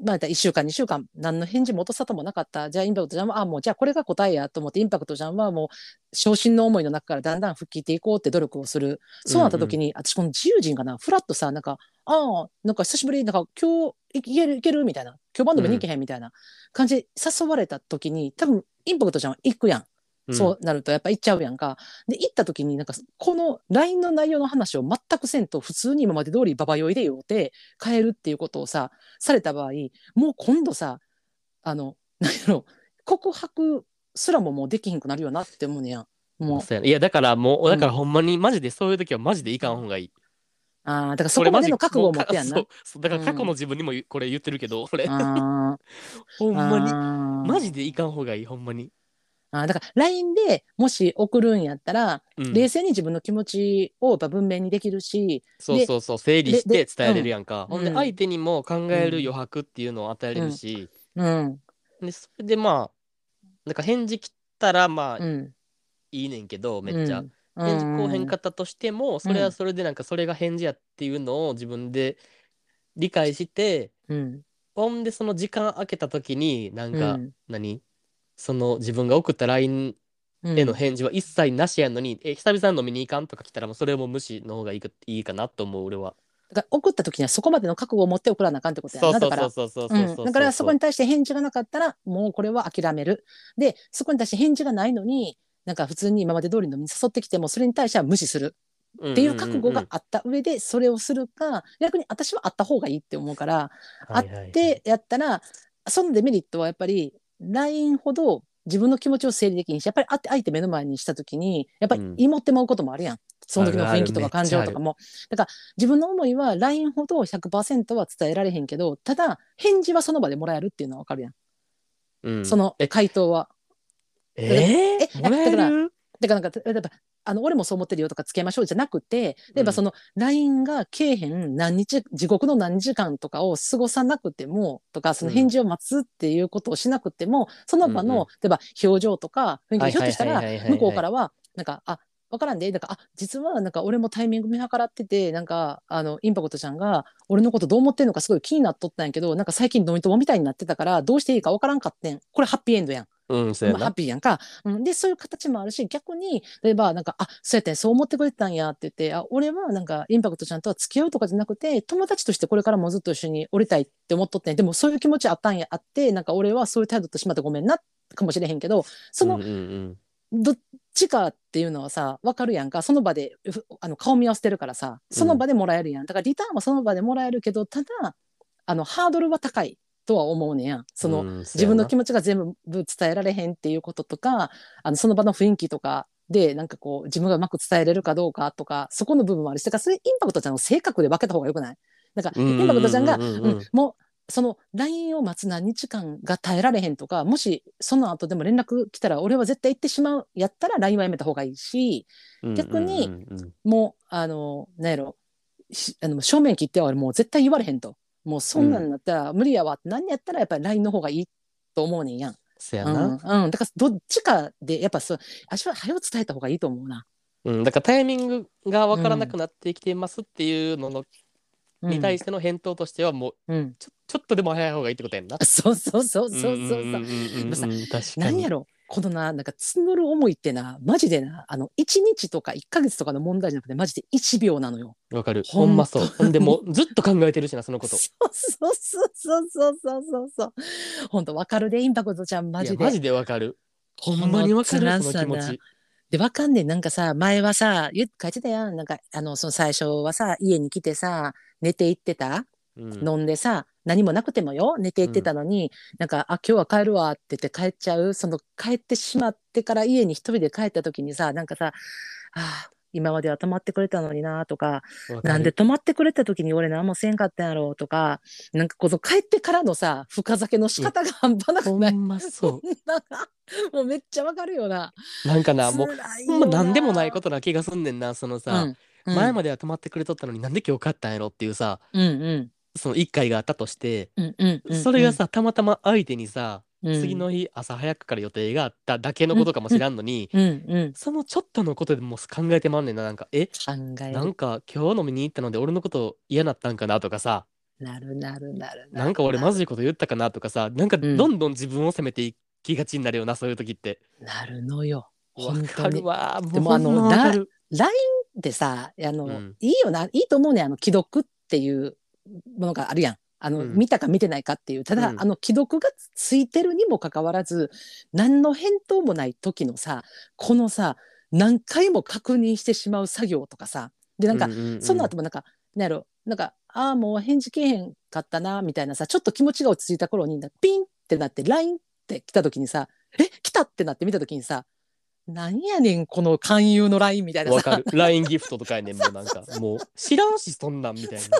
まあ、1週間2週間何の返事も落とさともなかった。じゃあインパクトちゃんはあもうじゃあこれが答えやと思ってインパクトちゃんはもう昇進の思いの中からだんだん吹っ切っていこうって努力をする。そうなった時に、私この自由人がなフラッとさなんかああなんか久しぶりなんか今日いいけるいけるみたいな。今日バンド見に行けへんみたいな感じで誘われた時に多分インパクトちゃんは行くやん。うんそうなるとやっぱ行っちゃうやんか。で行った時になんかこの LINE の内容の話を全くせんと普通に今まで通りババ酔いでようて変えるっていうことをさされた場合もう今度さあの [LAUGHS] 何やろ告白すらももうできひんくなるよなって思うねやん。もうそうやないやだからもう、うんだからほんまにマジでそういう時はマジでいかん方がいい。あーだからそこまでの覚悟を持ってやんなそう。だから過去の自分にもこれ言ってるけど、これあ [LAUGHS] ほんまににマジでいかん方がいいほんまに。あーだから LINE でもし送るんやったら、うん。冷静に自分の気持ちをやっぱ文明にできるし、そうそうそう整理して伝えれるやんか。うんうん。ほんで相手にも考える余白っていうのを与えれるし、うん。でそれでまあなんか返事来たらまあうん、いいねんけど、めっちゃ。うん。返事こうへんかったとしても、それはそれでなんかそれが返事やっていうのを自分で理解して、うん。ほんでその時間空けた時になんか、うん。何？その自分が送った LINE うん。への返事は一切なしやのに、え久々に飲みに行かんとか来たらもうそれも無視の方がいいかいいかなと思う俺は。だから送った時にはそこまでの覚悟を持って送らなあかんってことやそうなだからそうそうそうそう。そうそううん。だからそこに対して返事がなかったらもうこれは諦める。でそこに対して返事がないのになんか普通に今まで通り飲みに誘ってきてもそれに対しては無視する。っていう覚悟があった上でそれをするか逆に私はあった方がいいって思うからあってやったらそのデメリットはやっぱり LINE ほど自分の気持ちを整理できんしやっぱり会って相手目の前にした時にやっぱりうん。芋ってまうこともあるやん、その時の雰囲気とか感情とかも。だから自分の思いは LINE ほど100%は伝えられへんけどただ返事はその場でもらえるっていうのは分かるやん、うん。そのえ回答は。えー、えだからる？だからなんか例えばあの俺もそう思ってるよとか付き合いましょうじゃなくて例えばその LINE がけえへん何日地獄の何時間とかを過ごさなくてもとかその返事を待つっていうことをしなくても、その場の、うんうん例えば表情とか雰囲気はいひょっとしたら向こうからはなんかあ分からんでなんかあ実はなんか俺もタイミング見計らっててなんかあのインパクトちゃんが俺のことどう思ってんのかすごい気になっとったんやけどなんか最近飲み友みたいになってたからどうしていいか分からんかってん。これハッピーエンドやん。うん、そうやまあ、ハなッ。ピーやんか、うん、でそういう形もあるし逆に例えばなんか「あそうやってんそう思ってくれてたんや」って言ってあ俺はなんかインパクトちゃんとは付き合うとかじゃなくて友達としてこれからもずっと一緒におりたいって思っとってん。でもそういう気持ちあったんやあってなんか俺はそういう態度としまってごめんなかもしれへんけどその、うんうんうん。どっちかっていうのはさ分かるやんか。その場でふあの顔見合わせてるからさその場でもらえるやん、だからリターンはその場でもらえるけどただあのハードルは高いとは思うねやん。その、うん自分の気持持ちが全部伝えられへんっていうこととかあのその場の雰囲気とかでなんかこう自分がうまく伝えれるかどうかとかそこの部分もあるしだからそれインパクトちゃんの性格で分けた方がよくない？なんかインパクトちゃんが、もうその LINE を待つ何日間が耐えられへんとかもしその後でも連絡来たら俺は絶対行ってしまうやったら LINE はやめた方がいいし逆にもうあのなんやろしあの正面切っては俺もう絶対言われへんともうそんなんなったら無理やわって何やったらやっぱり LINE の方がいいと思うねんやん。そやな、うんうん、だからどっちかでやっぱそう足は早を伝えた方がいいと思うな。うん、だからタイミングが分からなくなってきてますっていうのの、うんに対しての返答としてはもううん、ちょちょっとでも早い方がいいってことやんな。そうそうそうそうそうそう。んんうんうんうんさ確かに。何やろこのな、なんか募る思いってな、マジでな、あの、1日とか1か月とかの問題じゃなくて、マジで1秒なのよ。わかる。ほんまそう。ほんでもうずっと考えてるしな、そのこと。そうそうそうそうそうそうそう。ほんと、わかるで、インパクトちゃん、マジいで。やマジでわかる。ほんまにわかる、その気持ち。で、わかんねえ。なんかさ、前はさ、言っ書いてたやん。なんか、あの、その最初はさ、家に来てさ、寝ていってた、うん飲んでさ、何もなくてもよ寝て行ってたのに、なんか「あ今日は帰るわ」って言って帰っちゃうその帰ってしまってから家に一人で帰った時にさなんかさ「あ今までは泊まってくれたのにな」とかなんで泊まってくれた時に俺何もせんかったんやろうとかなんかこの帰ってからのさ深酒の仕方が半端なくない、ほんまそなんかもうめっちゃわかるよな。う。なんかな、もう、ほんま何でもないことな気がすんねんな、そのさ、うん。うん。前までは泊まってくれとったのになんで今日帰ったんやろっていうさ、うんうんその一回があったとして、うんうんうんそれがさ、たまたま相手にさ、うん。次の日朝早くから予定があっただけのことかもしらんのに、うんうんそのちょっとのことでもう考えてまんねんな、なんか、え、考える。なんか今日飲みに行ったので俺のこと嫌なったんかなとかさ、なるなるなるなんか俺まずいこと言ったかなとかさ、なんかうん。どんどん自分を責めていきがちになるよな、そういう時って。なるのよ。わかるわ。でもあの LINE ってさあの、うん。いいよないいと思うねん。あの既読っていうものがあるやん。あの、うん。見たか見てないかっていう。ただ、うん。あの既読がついてるにもかかわらず何の返答もない時のさこのさ何回も確認してしまう作業とかさ。でなんか、うううその後もなんかなんやろ。なんかああもう返事けえへんかったなみたいなさちょっと気持ちが落ち着いた頃にピンってなって LINE って来た時にさえ来たってなって見た時にさなんやねんこの勧誘の LINE みたいなさ。わかる。[LAUGHS] LINE ギフトとかやねん、もうなんか、もう知らんし、そんなんみたいな。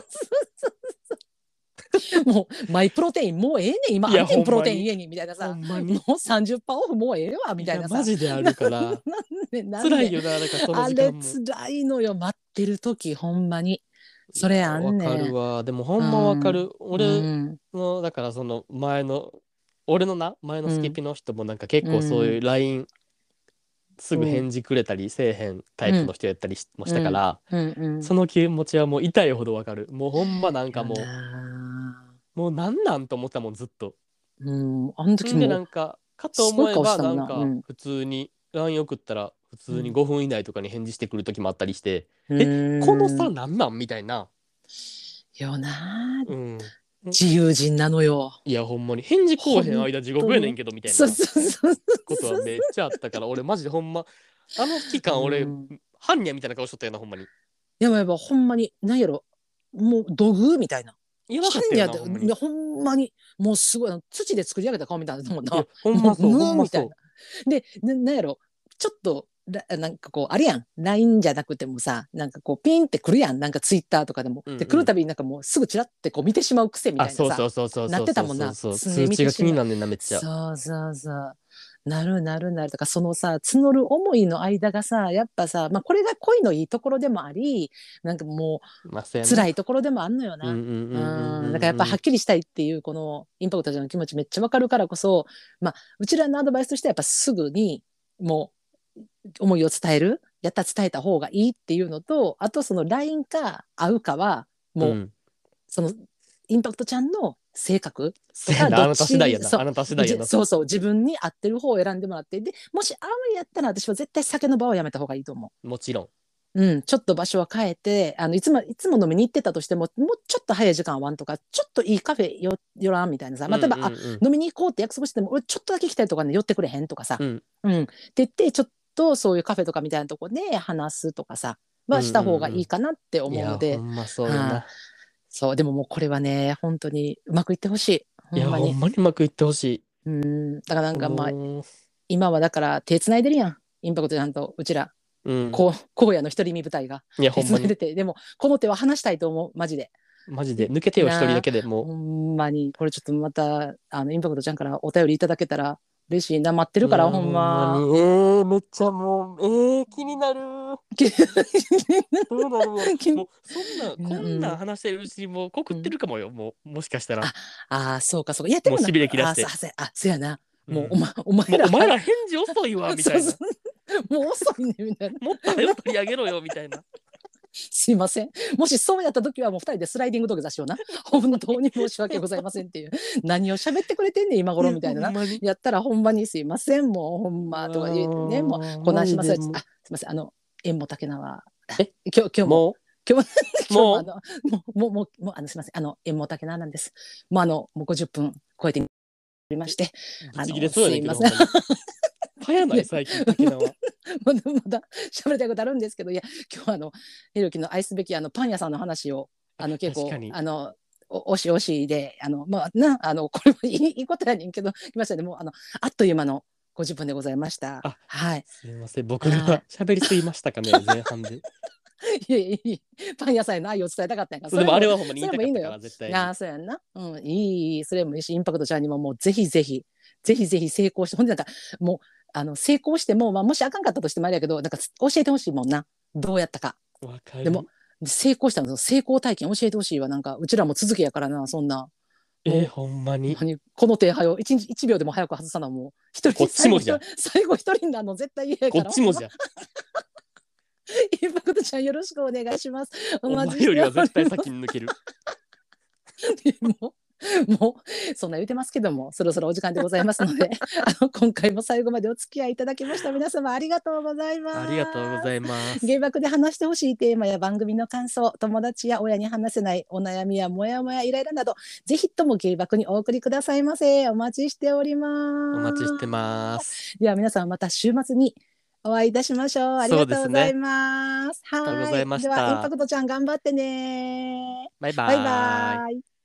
もうマイプロテインもうええねん今。いやあんねんプロテイン家にみたいなさ。ほんまに。もう30%オフもうええわみたいなさ。やマジであるから。なんでなんで。辛いよな、なんかそのあれ時間も。辛いのよ待ってる時ほんまに。それあんねん。わかるわ。でもほんまわかる。う俺ん。の、だからその前の、俺のな、前のスケピの人もなんか結構そういう LINE すぐ返事くれたりせえへんタイプの人やったりしもしたから、うんうんその気持ちはもう痛いほどわかる。もうほんまなんかもう、あもうなんなんと思ったもん、ずっと。ーうんあの時でなもんかかと思えばすごい顔したなんかもんな。うん。普通に LINE 送ったら普通にうん。5分以内とかに返事してくる時もあったりして、えこの差なんなん？みたいな、よな。うん、自由人なのよいやほんまに返事こうへん間地獄やねんけどみたいなそうそうそうことはめっちゃあったから俺マジでほんまあの期間俺、うん般若みたいな顔しとったよなほんまにやばいやばいほんまに何やろもう土偶みたいなやばかったよなほんまにいやほんまにもうすごい土で作り上げた顔みたいなもんいやなほんまそうほんまそみたいうな。でななんやろちょっとらなんかこうあれやん。LINE じゃなくてもさなんかこうピンってくるやん。なんかツイッターとかでも、うんうん。で来るたびになんかもうすぐチラってこう見てしまう癖みたいなさなってたもんな。そうそう常に見てしまう。通知が気になんねんなめっちゃ。そうそうそう。なるなるなる。だからそのさ募る思いの間がさやっぱさ、まあ、これが恋のいいところでもありなんかもまあそう辛いところでもあんのよな。だからやっぱはっきりしたいっていうこのインパクトちゃん。の気持ちめっちゃわかるからこそ、まあ、うちらのアドバイスとしてはやっぱすぐにもう思いを伝えるやったら伝えた方がいいっていうのとあとその LINE か会うかはもう、ん。そのインパクトちゃんの性格。そうやなあなどっち？た次第やな。そう。あなた次第やな。じそうそう。自分に合ってる方を選んでもらって。でもし会うんやったら私は絶対酒の場はやめた方がいいと思う。もちろん。うん、ちょっと場所は変えてあのいつもいつも飲みに行ってたとしてももうちょっと早い時間会わんとかちょっといいカフェよ寄らんみたいなさ、まあ、例えば、あ飲みに行こうって約束しても俺ちょっとだけ来たいとかね寄ってくれへんとかさ、うん。うん。って言ってちょっとそういうカフェとかみたいなとこで話すとかさはした方がいいかなって思いうやので、ほんまそうでももうこれはね本当にうまくいってほしい。ほいやほんまに。うまくいってほしい。うん。だからなんかまあも今はだから手つないでるやん。インパクトちゃんとうちら、ううん。こう荒野の独り身舞台が。いやほんまに。手つないでて。でもこの手は話したいと思う。マジで。マジで。抜けてよ一人だけでもほんまに。これちょっとまたあのインパクトちゃんからお便りいただけたら嬉しいな待ってう。るからほんま。えー、めっちゃもうえー、気になる。[LAUGHS] どうなるもうそんなこんなん話してるうちにもう告ってるかもよ、もうもしかしたら。あああそうかそうか。いやでももうしびれ切らして。あそうやなもううん。お,、ま、お前ら。お前ら返事遅いわみたいな。[LAUGHS] そう。そう。もう遅いねみたいな。もっと早く取り上げろよみたいな。すいません。もしそうやった時はもう二人でスライディング土下座しような。[LAUGHS] 本当に申し訳ございませんっていう。何を喋ってくれてんねん今頃みたいなやったらほんまにすいませんもうほんまとか言うてね。もうこないします。あすいません。あの縁も竹縄。え？今日今日も。も今日も [LAUGHS] 今日もあのもうもうもうもうあのすみません。あの縁も竹縄なんです。もうあのもう50分超えておりましてうぶち切れそうやねんけど。あのすいません。ほんまに早ない最近竹縄。[LAUGHS] まだまだ [LAUGHS] 喋りたいことあるんですけどいや今日はあのひろきの愛すべきあのパン屋さんの話をあの結構あのおおしおしであのまあなあのこれもいい [LAUGHS] いいことやねんけど来ましたね。もうあのあっという間の50分でございました。あはい。すみません。僕はが喋りすぎましたかね前半で。[LAUGHS] いやいやいやパン屋さんへの愛を伝えたかったんやからでもあれははほんまに言いたかったから絶対に。ああそうやんな。うんいいいいそれもいいしインパクトちゃんにももうぜひぜひぜひぜひ成功してほんでなんかもうあの成功しても、まあ、もしあかんかったとしてもあれやけどなんか教えてほしいもんな。どうやったか。わかる。でも成功したの成功体験教えてほしいわ。なんかうちらも続きやからなそんな。えー、ほんまに。何この手早を一日一秒でも早く外さなもう。一人こっちもじゃん。最後一人になるの絶対嫌やから。こっちもじゃ。[LAUGHS] インパクトちゃんよろしくお願いしますお待ちしてよりはおります絶対先に抜ける。もうもうそんな言うてますけどもそろそろお時間でございますので [LAUGHS] あの今回も最後までお付き合いいただきました皆様ありがとうございますありがとうございます。原爆で話してほしいテーマや番組の感想友達や親に話せないお悩みやモヤモヤイライラなどぜひとも原爆にお送りくださいませお待ちしておりますお待ちしてます。では皆さんまた週末にお会いいたしましょう。ありがとうございます。ありがとうございではインパクトちゃん頑張ってね。バイババイ。ーイ。バイ